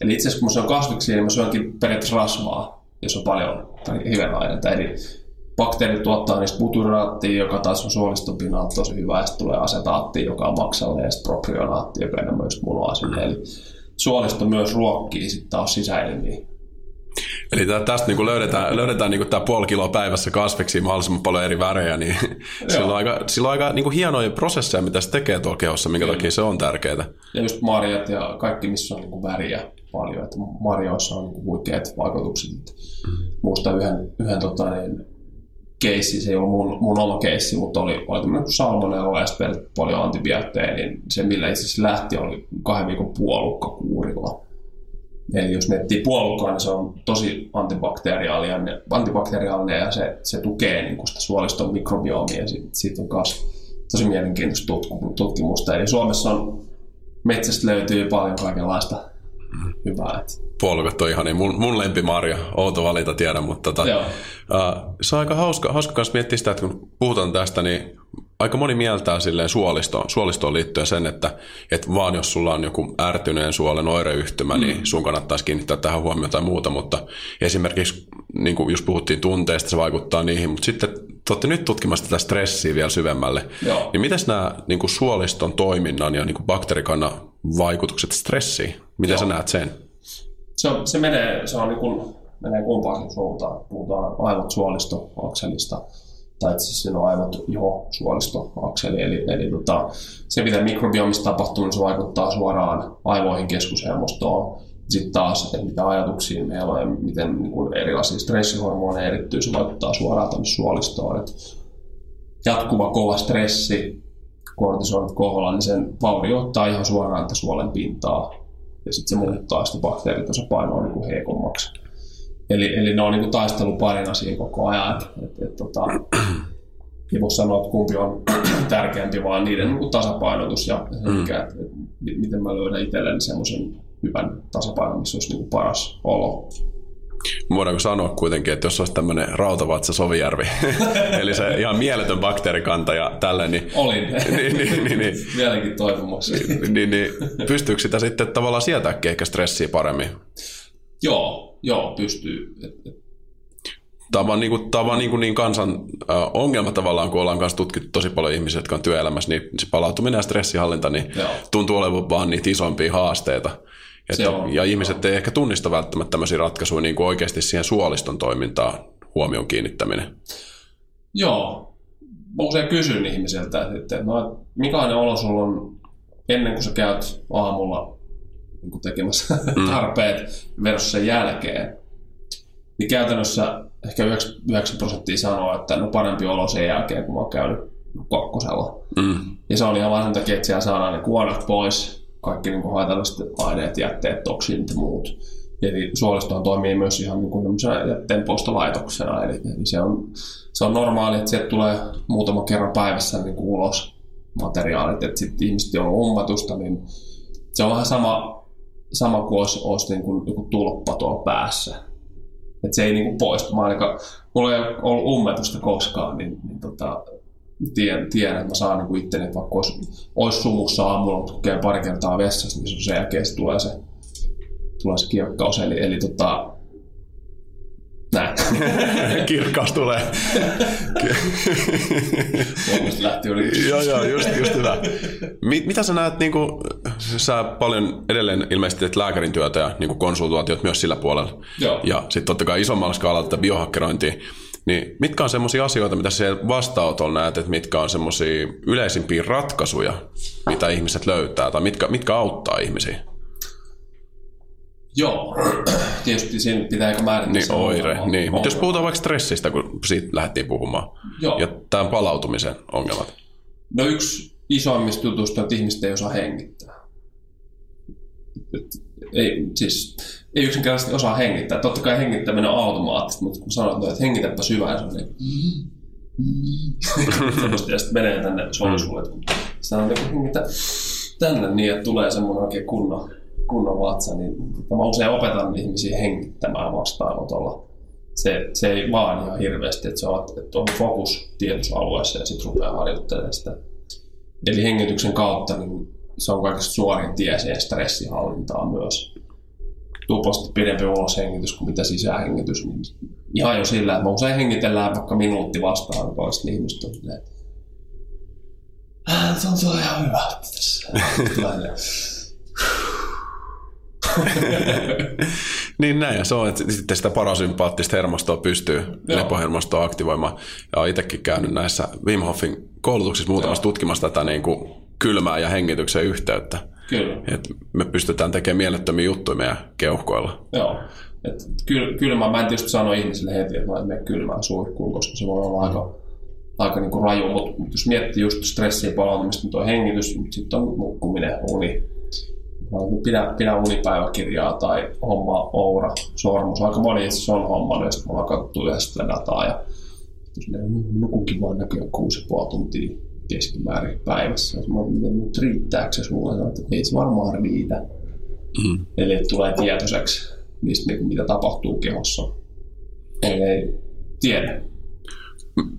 Eli itse asiassa kun mä syön kasviksia, niin mä syönkin periaatteessa rasvaa, jos on paljon hivenaineita. Eli bakteerit tuottaa niistä butyraattia, joka taas on suolistopinaa tosi hyvä, ja tulee asetaatti, joka on maksalle, ja propionaatti, joka enemmän just muloa sinne. Eli suolisto myös ruokkii sitten taas sisäelimiä. Eli tästä niin löydetään, löydetään niin tämä puoli kiloa päivässä kasviksi mahdollisimman paljon eri värejä, niin sillä on aika, sillä on aika niin hienoja prosesseja, mitä se tekee tuolla kehossa, minkä Kyllä. takia se on tärkeää. Ja just marjat ja kaikki, missä on niin väriä paljon, että marjoissa on niin huikeat vaikutukset. Mm. Muista yhden, yhden tota, niin, keissi, se ei ollut mun, mun oma keissi, mutta oli, oli tämmöinen salmonella ja sitten paljon antibiootteja, niin se millä itse asiassa lähti oli kahden viikon puolukka kuurilla. Eli jos miettii puolukkaa, niin se on tosi antibakteriaalinen, antibakteriaalinen ja se, se tukee niin sitä suoliston mikrobiomia siitä on myös tosi mielenkiintoista tutkimusta. Eli Suomessa on metsästä löytyy paljon kaikenlaista hyvää. Puolukat on ihan niin mun, mun lempimarja, outo valita tiedän, mutta tota, uh, se on aika hauska, hauska kanssa miettiä sitä, että kun puhutaan tästä, niin aika moni mieltää silleen suolistoon, suolistoon liittyen sen, että, että vaan jos sulla on joku ärtyneen suolen oireyhtymä, niin mm. niin sun kannattaisi kiinnittää tähän huomiota tai muuta, mutta esimerkiksi niin kuin just puhuttiin tunteista, se vaikuttaa niihin, mutta sitten te olette nyt tutkimassa tätä stressiä vielä syvemmälle, Joo. niin miten nämä niin kuin suoliston toiminnan ja niin kuin bakteerikannan vaikutukset stressiin, miten Joo. sä näet sen? Se, on, se menee, se on niin kuin, menee kumpaakin suuntaan, puhutaan aivot suolistoakselista, tai asiassa siinä on aivot jo suolistoakseli, eli, eli tota, se mitä mikrobiomissa tapahtuu, niin se vaikuttaa suoraan aivoihin, keskushermostoon, sitten taas, että mitä ajatuksia meillä on ja miten niin kuin erilaisia stressihormoneja erittyy, se vaikuttaa suoraan tänne suolistoon. Et jatkuva kova stressi, kortisolit koholla, niin sen vaurioittaa ihan suoraan että suolen pintaa ja sitten se muuttaa sitä bakteeritasapainoa niin kuin heikommaksi. Eli, eli ne on niin kuin taisteluparina siinä koko ajan. Et, et, et, tota, ei voi sanoa, että kumpi on tärkeämpi, vaan niiden niin kuin tasapainotus ja mm. mikä, et, et, miten mä löydän itselleni semmoisen hyvän tasapainon, missä olisi niin kuin paras olo. Voidaanko sanoa kuitenkin, että jos olisi tämmöinen rautavatsa Sovijärvi, eli se ihan mieletön bakteerikanta ja tälle, niin... Olin. niin, niin, niin, niin, Vieläkin toivomassa. niin, niin, pystyykö sitä sitten tavallaan sieltäkin ehkä stressiä paremmin? joo, joo, pystyy. Tämä on vaan niin, kuin, tämä on vaan niin, kuin niin kansan äh, ongelma tavallaan, kun ollaan kanssa tutkittu tosi paljon ihmisiä, jotka on työelämässä, niin se palautuminen ja stressihallinta niin Joo. tuntuu olevan vaan niitä isompia haasteita. Että, on. ja ihmiset ei ehkä tunnista välttämättä tämmöisiä ratkaisuja niin kuin oikeasti siihen suoliston toimintaan huomion kiinnittäminen. joo, mä usein kysyn ihmisiltä, että, että no, minkälainen olo sulla on ennen kuin sä käyt aamulla niin kuin tekemässä Mm. tarpeet versus sen jälkeen. Niin käytännössä ehkä 9 prosenttia sanoo, että no parempi olo sen jälkeen, kun mä oon käynyt kakkosella. Mm. Ja se on ihan vain sen takia, että siellä saadaan ne kuonot pois, kaikki niin kuin haitalliset aineet, jätteet, toksinit ja muut. Eli suolistohan toimii myös ihan niin kuin tämmöisenä jätteenpoistolaitoksena. Eli, eli se, on, se on normaali, että sieltä tulee muutama kerran päivässä niin kuin ulos materiaalit. Että sitten ihmiset, joilla on ummatusta, niin se on vähän sama, sama kuin olisi, olisi niin kuin joku tulppa tuolla päässä. Että se ei niin kuin poistu. Mä ainakaan, mulla ei ollut ummetusta koskaan, niin, niin tota, tiedän, tiedän, että mä saan niin kuin itteni, että vaikka olisi, olisi sumussa aamulla, mutta kun käy pari kertaa vessassa, niin se sen jälkeen se tulee se, tulee se kirkkaus. Eli, eli tota, näin. Kirkkaus tulee. Huomioista lähti yli. joo, joo, just, just hyvä. Mit, mitä sä näet, niin kuin, sä paljon edelleen ilmeisesti teet lääkärin työtä ja niin kuin konsultaatiot myös sillä puolella. Joo. Ja sitten totta kai isommalla skaalalla tätä biohakkerointia. Niin mitkä on semmoisia asioita, mitä siellä vastaanotolla näet, että mitkä on semmoisia yleisimpiä ratkaisuja, mitä ihmiset löytää, tai mitkä, mitkä auttaa ihmisiä? Joo, tietysti siinä pitää ehkä määritellä Niin oire, ongelma. niin. Mutta jos puhutaan vaikka stressistä, kun siitä lähdettiin puhumaan, Joo. ja tämän palautumisen ongelmat. No yksi isoimmista jutuista on, että ihmiset ei osaa hengittää. Et, ei, siis, ei yksinkertaisesti osaa hengittää. Totta kai hengittäminen on automaattista, mutta kun sanot, että hengitäpä syvään, se on niin ja sitten menee tänne solisuudet. Kun sanotaan, että hengitä tänne niin, että tulee semmoinen oikein kunnon, kunnon vatsa, niin mä usein opetan ihmisiä hengittämään vastaanotolla. Se, se ei vaan ihan hirveästi, että se on, että on fokus tietyssä alueessa ja sitten rupeaa harjoittelemaan sitä. Eli hengityksen kautta niin se on kaikista suorin tie siihen stressihallintaan myös. Tuplasti pidempi uloshengitys kuin mitä sisähengitys. Niin ihan jo sillä, että me usein hengitellään vaikka minuutti vastaan toista niin ihmiset on silleen, että "Ah, tuntuu ihan hyvältä tässä. Niin näin, ja se on, että sitten sitä parasympaattista hermostoa pystyy Joo. lepohermostoa aktivoimaan. Ja olen itsekin käynyt näissä Wim Hofin koulutuksissa muutamassa Joo. tutkimassa tätä niin kuin kylmää ja hengityksen yhteyttä. Kyllä. Et me pystytään tekemään mielettömiä juttuja meidän keuhkoilla. Joo. Et kyl, kylmä, mä en tietysti sano ihmisille heti, että mä en mene kylmään suihkuun, koska se voi olla aika, aika niin kuin raju, mutta mut jos miettii just stressiä palautumista, niin tuo hengitys, mutta sitten on nukkuminen, uni. Että Pidä, pidä unipäiväkirjaa tai homma Oura, sormus. Aika moni itse on sitten me ollaan katsottu yhdessä dataa, ja "Mm, nukunkin vaan näköjään kuusi puoli tuntia keskimäärin päivässä. Mä mietin, mutta riittääkö se sulle? Että ei se varmaan riitä. Mm. Eli että tulee tietoiseksi niistä, niin mitä tapahtuu kehossa. Eli ei tiedä.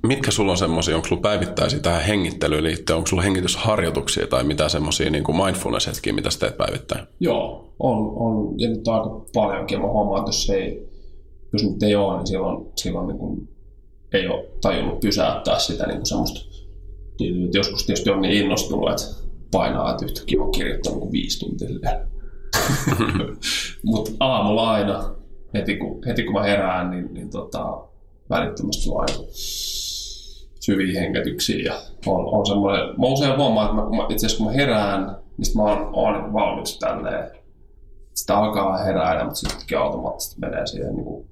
Mitkä sulla on semmoisia, onko sulla päivittäisiä tähän hengittelyyn liittyen, onko sulla hengitysharjoituksia tai mitä semmoisia niin mindfulness-hetkiä, mitä sä teet päivittäin? Joo, on, on ja nyt aika paljonkin. Mä huomaan, että jos, ei, jos nyt ei ole, niin silloin, silloin niin kuin ei ole tajunnut pysäyttää sitä niin kuin semmoista. Niin, että joskus tietysti on niin innostunut, että painaa, että yhtäkkiä on kirjoittanut kuin viisi tuntia. Mutta aamulla aina, heti kun, heti kun mä herään, niin, niin tota, välittömästi vaan syviä hengityksiä. Ja on, on semmoinen, mä usein huomaan, että mä, kun mä, itse asiassa kun mä herään, niin mä oon, oon niin valmiiksi tälleen. Sitä alkaa heräillä, mutta sitten automaattisesti menee siihen niin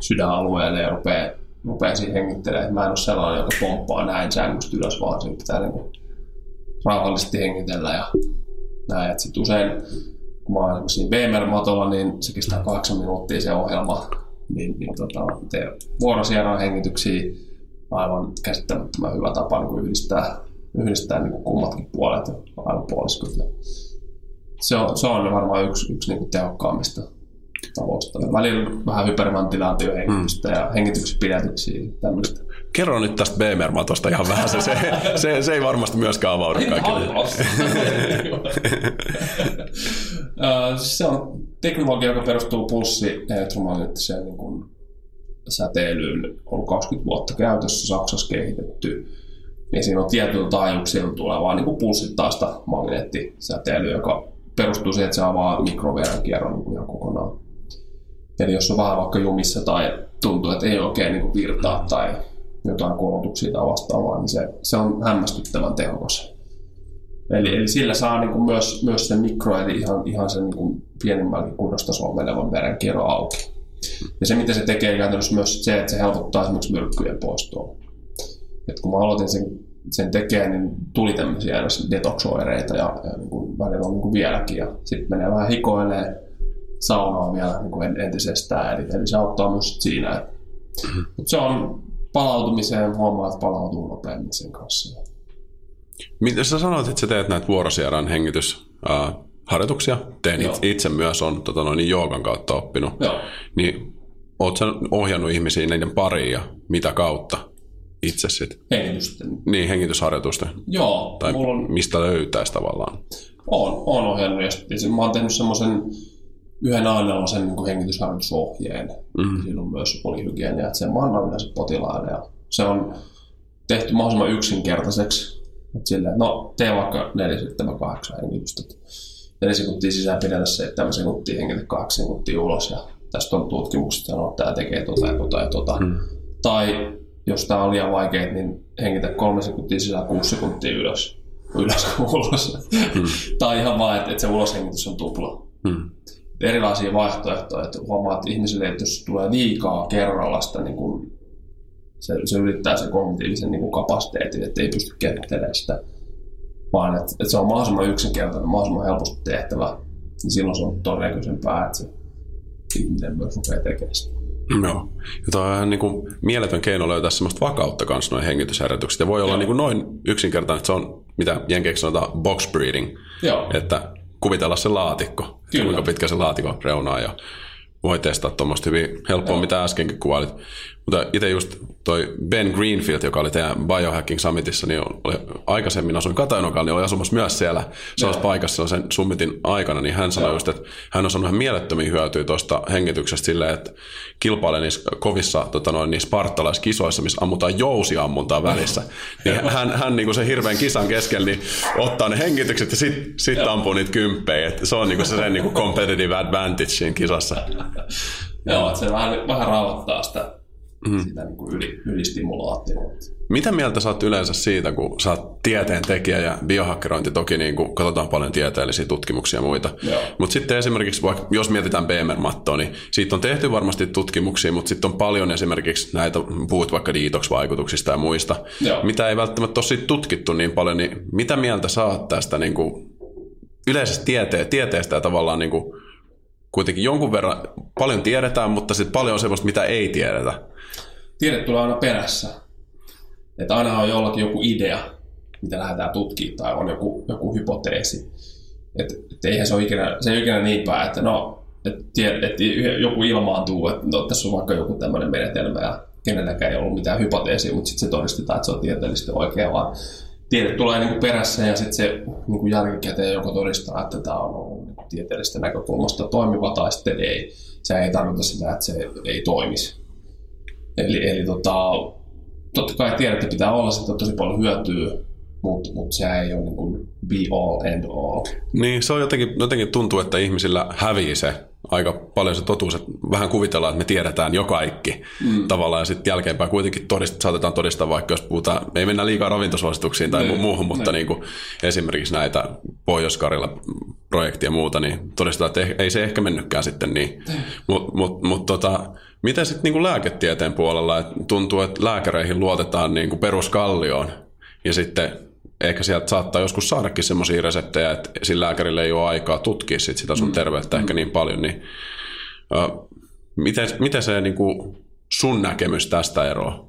sydänalueelle ja rupeaa, rupeaa siihen hengittelemään. Mä en ole sellainen, joka pomppaa näin sängystä ylös, vaan siinä pitää niin rauhallisesti hengitellä ja näin. Et sit usein, kun mä oon siinä VMR-matolla, niin se kestää kahdeksan minuuttia se ohjelma. Niin, niin tota, teen vuorosierran hengityksiä. Aivan käsittämättömän hyvä tapa niin kuin yhdistää, yhdistää niin kuin kummatkin puolet aivan puoliskot. Ja Se on, se on varmaan yksi, yksi niin kuin tehokkaammista tavoista. Välillä vähän hyperventilaatiohengitystä mm. ja hengityksen pidätyksiä tämmöistä. Kerro nyt tästä BMR-matosta ihan vähän, se, se, se, se ei varmasti myöskään avaudu kaikille. se on teknologia, joka perustuu pulssi elektromagneettiseen niin kuin säteilyyn, on 20 vuotta käytössä, Saksassa kehitetty. Ja siinä on tietyllä taajuuksilla tulevaa niin pulssittaista magneettisäteilyä, joka perustuu siihen, että se avaa mikroverenkierron niin ihan kokonaan. Eli jos on vähän vaikka jumissa tai tuntuu, että ei oikein niin virtaa tai jotain kolotuksia tai vastaavaa, niin se, se on hämmästyttävän tehokas. Eli, eli sillä saa niin kuin myös, myös sen mikro, eli ihan, ihan sen niin pienimmälläkin kunnostasolla menevan verenkierron auki. Ja se, mitä se tekee käytännössä myös se, että se helpottaa esimerkiksi myrkkyjen poistoa. Et kun mä aloitin sen, sen tekemään, niin tuli tämmöisiä detoxoireita ja, ja niin kuin välillä on niin kuin vieläkin. Ja sitten menee vähän hikoilee saunaa vielä niin kuin entisestään. Eli, eli se auttaa myös siinä. Mm-hmm. Mutta se on palautumiseen, huomaa, että palautuu nopeammin sen kanssa. Mitä sä sanoit, että sä teet näitä vuorosierän hengitysharjoituksia, teen Joo. itse myös, on tota noin, joogan kautta oppinut, Joo. niin oot sä ohjannut ihmisiä niiden pariin ja mitä kautta itse sitten? Hengitysten. Niin, hengitysharjoitusten. Joo. Tai on... mistä löytäisi tavallaan? On, on ohjannut ja sitten mä oon tehnyt semmoisen yhden aina sen niin hengitysharjoitusohjeen. Mm. Siinä on myös polihygienia, että sen mä annan yleensä potilaille. Ja se on tehty mahdollisimman yksinkertaiseksi. Että silleen, no tee vaikka 4, 7, 8 hengitystä. 4 sekuntia sisään pidellä 7 sekuntia hengitä 8 sekuntia ulos. Ja tästä on tutkimukset sanoo, että tämä tekee tota ja tota ja tota. Mm. Tai jos tämä on liian vaikea, niin hengitä 3 sekuntia sisään 6 sekuntia ylös. Ylös ulos. Mm. tai ihan vaan, että, että se uloshengitys on tupla. Mm erilaisia vaihtoehtoja, että huomaa, että ihmisille, että jos tulee liikaa kerralla sitä, niin kuin, se, se ylittää se kognitiivisen niin kuin kapasiteetin, että ei pysty kehittelemään sitä, vaan että, että se on mahdollisimman yksinkertainen, mahdollisimman helposti tehtävä, niin silloin se on todennäköisempää, että se ihminen myös rupeaa tekemään sitä. Joo. Ja tuo on ihan niin kuin mieletön keino löytää sellaista vakautta kanssa noin hengitysharjoitukset. Ja voi olla niin kuin noin yksinkertainen, että se on, mitä jenkeiksi sanotaan, box breathing. Joo. Että kuvitella se laatikko, Kyllä. kuinka pitkä se laatikko reunaa ja voi testata tuommoista hyvin helppoa, Joo. mitä äskenkin kuvailit. Mutta itse just toi Ben Greenfield, joka oli teidän Biohacking Summitissa, niin oli aikaisemmin asuin Katajanokalla, niin oli asumassa myös siellä samassa paikassa sen summitin aikana, niin hän sanoi Joo. just, että hän on sanonut ihan mielettömiä hyötyä tuosta hengityksestä silleen, että kilpailee niissä kovissa tota noin, niissä spartalaiskisoissa, missä ammutaan jousiammuntaa välissä. niin hän, hän niin kuin se hirveän kisan keskellä niin ottaa ne hengitykset ja sitten sit ampuu niitä kymppejä. Et se on niin kuin se sen niin kuin competitive advantage siinä kisassa. Joo, se vähän, vähän rauhoittaa sitä mm. sitä niin kuin yli, ylistimulaatioa. Mitä mieltä sä oot yleensä siitä, kun sä oot tieteen tekijä ja biohakkerointi toki niin kuin katsotaan paljon tieteellisiä tutkimuksia ja muita. Mutta sitten esimerkiksi vaikka jos mietitään BMR-mattoa, niin siitä on tehty varmasti tutkimuksia, mutta sitten on paljon esimerkiksi näitä, puhut vaikka detox-vaikutuksista ja muista, Joo. mitä ei välttämättä ole siitä tutkittu niin paljon, niin mitä mieltä sä oot tästä niin kuin yleisestä tiete- tieteestä ja tavallaan niin kuin kuitenkin jonkun verran paljon tiedetään, mutta sitten paljon on sellaista, mitä ei tiedetä tiede tulee aina perässä. Että aina on jollakin joku idea, mitä lähdetään tutkimaan, tai on joku, joku hypoteesi. Että et eihän se ole ikinä, se ei ole ikinä niin päin, että no, että et joku ilmaantuu, että no, tässä on vaikka joku tämmöinen menetelmä ja kenelläkään ei ollut mitään hypoteesia, mutta sitten se todistetaan, että se on tieteellisesti oikea, vaan tiede tulee niin kuin perässä ja sitten se niin kuin jälkikäteen joko todistaa, että tämä on ollut niin tieteellisestä näkökulmasta toimiva tai sitten ei. Se ei tarkoita sitä, että se ei toimisi. Eli, eli tota, totta kai tiedät, että pitää olla sitten tosi paljon hyötyä, mutta mut se ei ole niin kuin be all and all. Niin, se on jotenkin, jotenkin tuntuu, että ihmisillä hävii se aika paljon se totuus, että vähän kuvitellaan, että me tiedetään jo kaikki mm. tavallaan, ja sitten jälkeenpäin kuitenkin todist, saatetaan todistaa, vaikka jos puhutaan, ei mennä liikaa ravintosuosituksiin tai niin, muuhun, mutta niin. Niin kuin esimerkiksi näitä pohjois projektia ja muuta, niin todistetaan, että ei se ehkä mennytkään sitten niin. Mutta mut, mut, tota, Miten sitten niinku lääketieteen puolella, että tuntuu, että lääkäreihin luotetaan niinku peruskallioon ja sitten ehkä sieltä saattaa joskus saadakin semmoisia reseptejä, että sillä lääkärillä ei ole aikaa tutkia sit sitä sun mm. terveyttä mm. ehkä niin paljon, niin uh, miten, miten se niinku sun näkemys tästä eroa?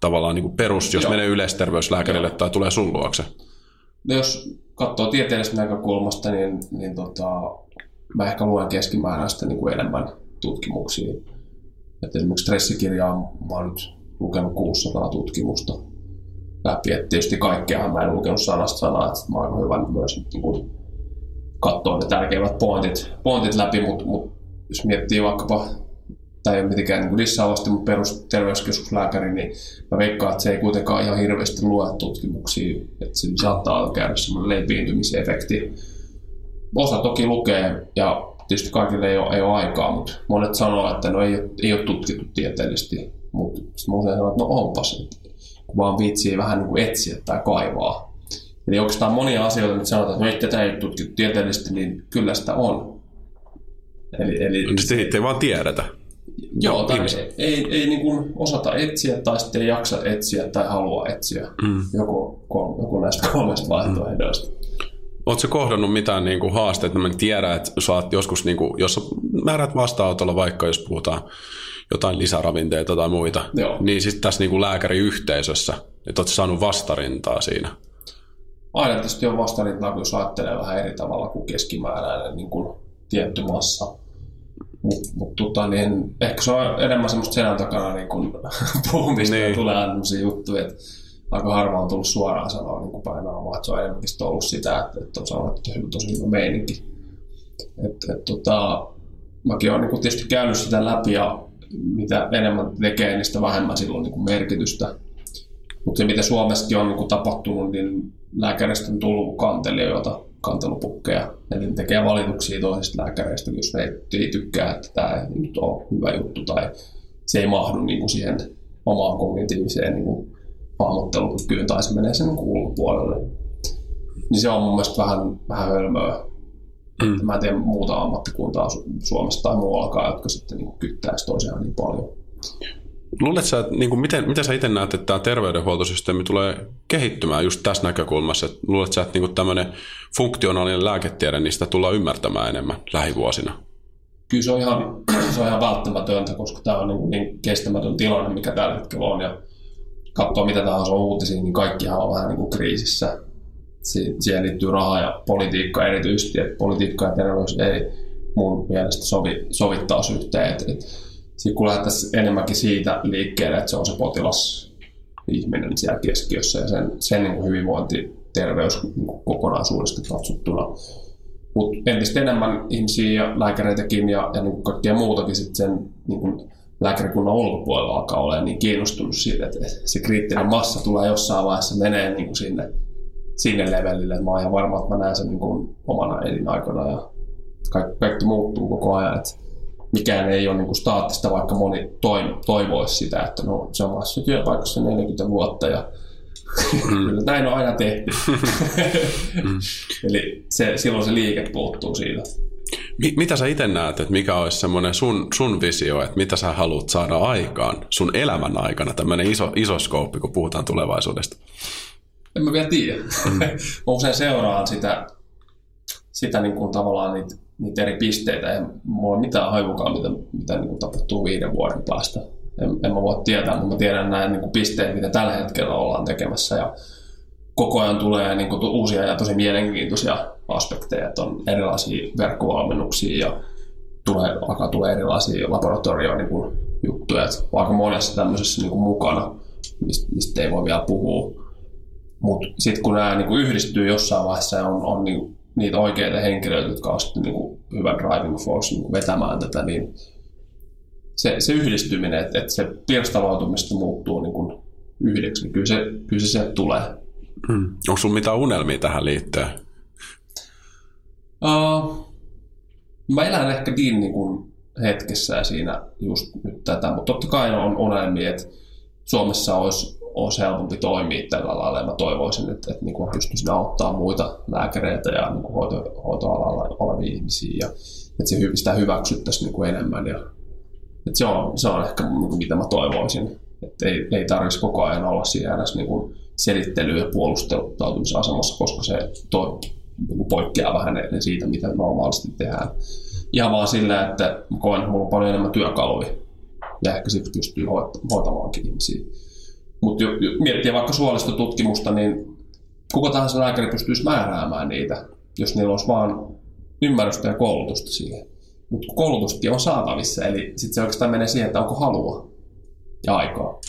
Tavallaan niinku perus, jos Joo. menee yleisterveyslääkärille Joo. tai tulee sun luokse? No jos katsoo tieteellisestä näkökulmasta, niin, niin tota, mä ehkä luen keskimääräistä niin kuin enemmän tutkimuksia. Et esimerkiksi stressikirjaa mä oon nyt lukenut 600 tutkimusta läpi. Et tietysti kaikkea mä en lukenut sanasta sanaa, että mä oon hyvä myös niin katsoa ne tärkeimmät pointit, pointit läpi, mutta mut, jos miettii vaikkapa tai ei ole mitenkään niin lissaavasti, mutta perusterveyskeskuslääkäri, niin mä veikkaan, että se ei kuitenkaan ihan hirveästi lue tutkimuksia, että siinä saattaa käydä semmoinen leipiintymisefekti. Osa toki lukee, ja tietysti kaikille ei ole, ei ole aikaa, mutta monet sanoo, että no ei, ei ole tutkittu tieteellisesti, mutta sitten usein sanoo, että no onpas, kun vaan viitsii vähän niin kuin etsiä tai kaivaa. Eli oikeastaan monia asioita, mitä sanotaan, että no ei tätä ei tutkittu tieteellisesti, niin kyllä sitä on. Eli, eli... Sitten ei vaan tiedetä. Joo, tai ei, ei, ei niin kuin osata etsiä tai sitten ei jaksa etsiä tai halua etsiä. Mm. Joku, joku näistä kolmesta vaihtoehdoista. Mm. Oletko kohdannut mitään niin kuin haasteita? Mä tiedän, että saat joskus, niin kuin, jos määrät vastaanotolla vaikka, jos puhutaan jotain lisäravinteita tai muita, Joo. niin sitten tässä niin kuin lääkäriyhteisössä, että oletko saanut vastarintaa siinä? Aina tietysti on vastarintaa, jos ajattelee vähän eri tavalla kuin keskimääräinen niin kuin tietty massa. Mutta mut, tota, niin, ehkä se on enemmän semmoista selän takana niin kun puhumista niin. tulee aina sellaisia juttuja, että aika harva on tullut suoraan sanoa niin painaamaan, että se on enemmänkin ollut sitä, että, että on sanonut, että on tosi hyvä meininki. Et, et, tota, mäkin olen niin tietysti käynyt sitä läpi ja mitä enemmän tekee, niin sitä vähemmän silloin niin merkitystä. Mutta se, mitä Suomessakin on niin tapahtunut, niin lääkäristä on tullut kantelijoita kantelupukkeja. Eli ne tekee valituksia toisista lääkäreistä, jos ne ei, tykkää, että tämä ei nyt ole hyvä juttu tai se ei mahdu niin kuin siihen omaan kognitiiviseen niin hahmottelukykyyn tai se menee sen niin ulkopuolelle. Niin se on mun mielestä vähän, vähän hölmöä. Mm. Mä en tiedä muuta ammattikuntaa Suomessa tai muuallakaan, jotka sitten niin kyttäisi toisiaan niin paljon. Luuletko sä, että niin kuin miten, miten sä itse näet, että tämä terveydenhuoltosysteemi tulee kehittymään just tässä näkökulmassa? Että luuletko sä, että niin tämmöinen funktionaalinen lääketiede, niin sitä tullaan ymmärtämään enemmän lähivuosina? Kyllä se on ihan, se on ihan välttämätöntä, koska tämä on niin, niin kestämätön tilanne, mikä tällä hetkellä on. Ja katsoo mitä tahansa uutisia, niin kaikkihan on vähän niin kuin kriisissä. Siihen liittyy raha ja politiikka erityisesti, että politiikka ja terveys ei mun mielestä sovi, sovittaa yhteen. Sitten kun lähdettäisiin enemmänkin siitä liikkeelle, että se on se potilas ihminen siellä keskiössä ja sen, sen niin hyvinvointi, terveys niin kokonaisuudesta katsottuna. Mutta entistä enemmän ihmisiä ja lääkäreitäkin ja, ja niin kaikkea muutakin sit sen niin kuin lääkärikunnan ulkopuolella alkaa olla niin kiinnostunut siitä, että se kriittinen massa tulee jossain vaiheessa menee niin kuin sinne, sinne levelille. Mä oon ihan varma, että mä näen sen niin kuin omana elinaikana ja kaikki, kaikki muuttuu koko ajan. Että mikään ei ole niin kuin staattista, vaikka moni toivoisi sitä, että no, se on vasta työpaikassa 40 vuotta ja mm. näin on aina tehty. mm. Eli se, silloin se liike puuttuu siitä. Mitä sä itse näet, että mikä olisi semmoinen sun, sun visio, että mitä sä haluat saada aikaan sun elämän aikana, tämmöinen iso, iso skouppi, kun puhutaan tulevaisuudesta? En mä vielä tiedä. Mm. mä usein seuraan sitä, sitä niin kuin tavallaan niitä niitä eri pisteitä. Ei mulla ole mitään haivukaan, mitä, mitä niin kuin tapahtuu viiden vuoden päästä. En, en mä voi tietää, mutta mä tiedän näin niin kuin pisteet, mitä tällä hetkellä ollaan tekemässä. Ja koko ajan tulee niin kuin uusia ja tosi mielenkiintoisia aspekteja, että on erilaisia verkkovalmennuksia ja tulee, alkaa tulee erilaisia laboratorio niin kuin juttuja, että aika monessa tämmöisessä niin kuin mukana, mistä, mistä ei voi vielä puhua. Mutta sitten kun nämä niin kuin yhdistyy jossain vaiheessa on, on niin niitä oikeita henkilöitä, jotka on sitten niin kuin hyvä driving force niin vetämään tätä, niin se, se yhdistyminen, että, että se pirstaloitumista muuttuu niin kuin yhdeksi, niin kyllä se, kyllä se sieltä tulee. Hmm. Onko sinulla mitään unelmia tähän liittyen? Uh, mä elän ehkä niin, niin kuin hetkessä ja siinä just nyt tätä, mutta totta kai on unelmia, että Suomessa olisi olisi helpompi toimia tällä lailla. Ja mä toivoisin, että, että niin kuin pystyisin auttamaan muita lääkäreitä ja niin hoito, hoitoalalla olevia ihmisiä ja että se, sitä hyväksyttäisiin niin kuin enemmän. Ja, että se, on, se on ehkä niin kuin, mitä mä toivoisin. Että ei, ei tarvitsisi koko ajan olla siinä niin selittely- ja puolustautumisasemassa, koska se toi, niin kuin poikkeaa vähän siitä, mitä normaalisti tehdään. Ihan vaan sillä, että koen, että mulla on paljon enemmän työkaluja ja ehkä sitten pystyy hoitamaankin ihmisiä. Mutta miettii vaikka suolistotutkimusta, niin kuka tahansa lääkäri pystyisi määräämään niitä, jos niillä olisi vaan ymmärrystä ja koulutusta siihen. Mutta koulutuskin on saatavissa, eli sitten se oikeastaan menee siihen, että onko halua ja aikaa.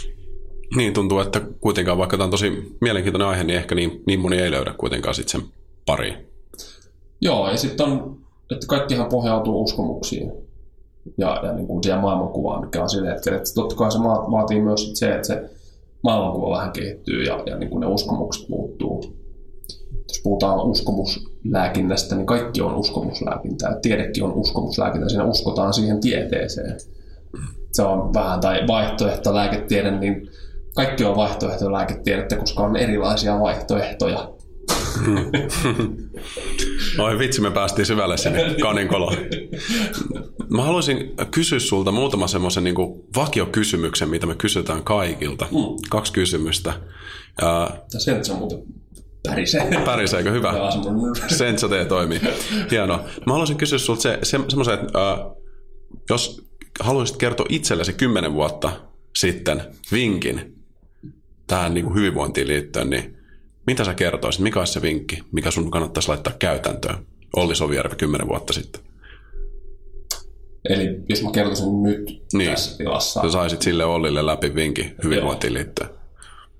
Niin, tuntuu, että kuitenkaan vaikka tämä on tosi mielenkiintoinen aihe, niin ehkä niin, niin moni ei löydä kuitenkaan sitten sen pariin. Joo, ja sitten on, että kaikkihan pohjautuu uskomuksiin ja, ja niin kuin siihen maailmankuvaan, mikä on sillä hetkellä. Että totta kai se vaatii myös se, että se maailmankuva vähän kehittyy ja, ja niin kuin ne uskomukset muuttuu. Jos puhutaan uskomuslääkinnästä, niin kaikki on uskomuslääkintää. Tiedekin on uskomuslääkintää. Siinä uskotaan siihen tieteeseen. Se on vähän, tai vaihtoehto lääketiede, niin kaikki on vaihtoehto lääketiedettä, koska on erilaisia vaihtoehtoja. Oi vitsi, me päästiin syvälle sinne kaninkoloon. Mä haluaisin kysyä sulta muutama semmoisen niin vakiokysymyksen, mitä me kysytään kaikilta. Mm. Kaksi kysymystä. Ja... Sen se muuten pärisee. Päriseekö? Hyvä. Sensä tee toimii. Hienoa. Mä haluaisin kysyä sulta se, se, semmoisen, että äh, jos haluaisit kertoa itsellesi kymmenen vuotta sitten vinkin tähän niin kuin hyvinvointiin liittyen, niin mitä sä kertoisit? Mikä olisi se vinkki, mikä sun kannattaisi laittaa käytäntöön? Olli Sovijärvi kymmenen vuotta sitten. Eli jos mä kertoisin nyt niin. tässä tilassa. Sä saisit sille Ollille läpi vinkin hyvinvointiin liittyen.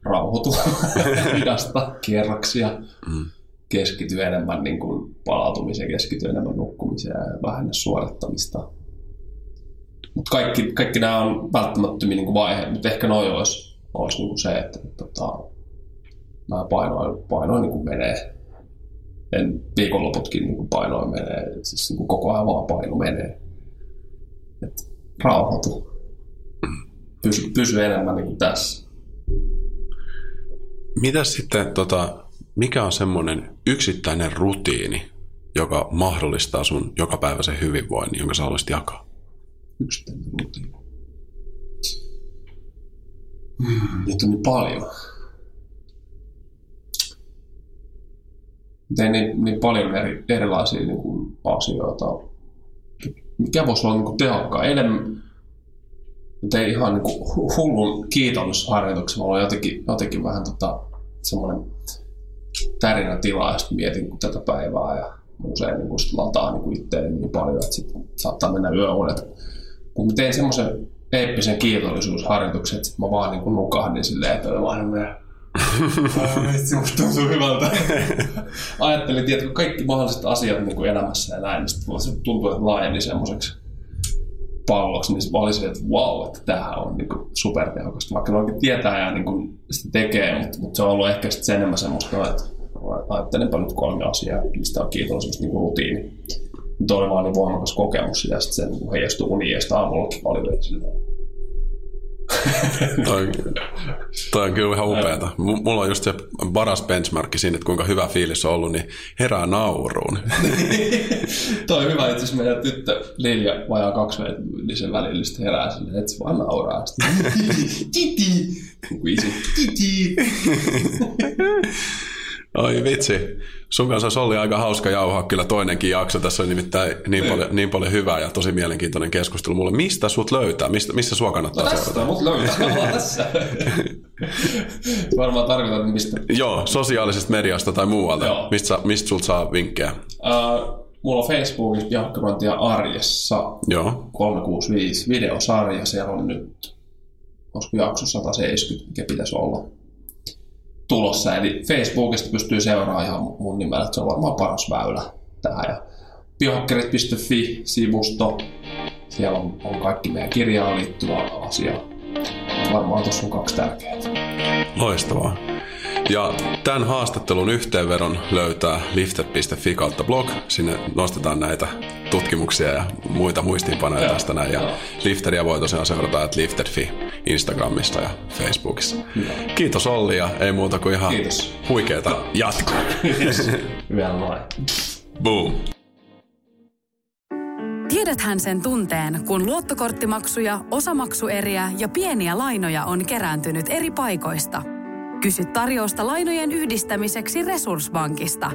Rauhoitu, hidasta kierroksia, mm. keskity enemmän niin kuin palautumiseen, keskity enemmän nukkumiseen ja vähennä suorittamista. Mutta kaikki, kaikki nämä on välttämättömiä niin vaiheita, mutta ehkä noin olisi, olisi niin kuin se, että, että, että mä painoin, painoin niin kuin menee. En viikonloputkin niin kuin painoin menee, siis niin kuin koko ajan vaan paino menee. Et rauhoitu. Pysy, pysy enemmän niin kuin tässä. Mitä sitten, tota, mikä on semmoinen yksittäinen rutiini, joka mahdollistaa sun jokapäiväisen hyvinvoinnin, jonka sä haluaisit jakaa? Yksittäinen rutiini. Hmm, niitä on niin paljon. Tein niin, niin paljon eri, erilaisia niin kuin, asioita. Mikä voisi olla niin kuin, tehokkaan? Eilen tein ihan niin kuin, hullun kiitollisuusharjoituksen. Mulla on jotenkin, jotenkin vähän tota, semmoinen tila ja sitten mietin kun tätä päivää ja usein niin kuin, lataa niin itseäni niin paljon, että sit saattaa mennä yöunet. Kun mä tein semmoisen eeppisen kiitollisuusharjoituksen, että mä vaan niin kuin nukahdin silleen, että vaan Musta tuntuu hyvältä. Ajattelin, että kaikki mahdolliset asiat niin kuin elämässä ja näin, niin se tuntuu, että laajeni semmoiseksi palloksi, niin mä olisin, että wow, että tämähän on niin supertehokasta. Vaikka ne oikein tietää ja niin kuin sitä tekee, mutta, mutta se on ollut ehkä sitten enemmän semmoista, että ajattelenpa nyt kolme asiaa, mistä on kiitollisuus niin kuin rutiini. Mutta oli vaan niin voimakas kokemus ja sitten se niin heijastuu uniin ja sitä aamullakin oli silleen toi, toi on kyllä ihan upeata. Mulla on just se paras benchmarkki siinä, että kuinka hyvä fiilis on ollut, niin herää nauruun. toi on hyvä, itse asiassa meidän tyttö Lilja vajaa kaksi niin sen välillä sitten herää sinne, että se vaan nauraa. Titi! Titi! Oi vitsi. Sun kanssa oli aika hauska jauhaa kyllä toinenkin jakso. Tässä on nimittäin niin, paljon, niin paljon hyvää ja tosi mielenkiintoinen keskustelu mulle. Mistä sut löytää? Mistä, missä sua kannattaa no, seurata? mut löytää. tässä. Varmaan tarkoitat, mistä. Joo, sosiaalisesta mediasta tai muualta. Joo. Mistä, mistä sulta saa vinkkejä? Uh, mulla on Facebookissa Jahkamantia arjessa Joo. 365 videosarja. Siellä on nyt, olisiko jakso 170, mikä pitäisi olla tulossa. Eli Facebookista pystyy seuraamaan ihan mun nimellä, että se on varmaan paras väylä tähän. Ja biohakkerit.fi-sivusto, siellä on, on kaikki meidän kirjaan liittyvä asia. Varmaan tuossa on kaksi tärkeää. Loistavaa. Ja tämän haastattelun yhteenvedon löytää lifted.fi kautta blog. Sinne nostetaan näitä tutkimuksia ja muita muistiinpanoja tästä näin. Ja Lifteria voi tosiaan seurata, että lifted.fi Instagramissa ja Facebookissa. Kiitos Olli ja ei muuta kuin ihan Kiitos. huikeeta jatkoa. Vielä noin. Boom. Tiedäthän sen tunteen, kun luottokorttimaksuja, osamaksueriä ja pieniä lainoja on kerääntynyt eri paikoista. Kysy tarjousta lainojen yhdistämiseksi Resurssbankista.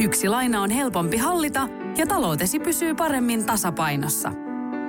Yksi laina on helpompi hallita ja taloutesi pysyy paremmin tasapainossa.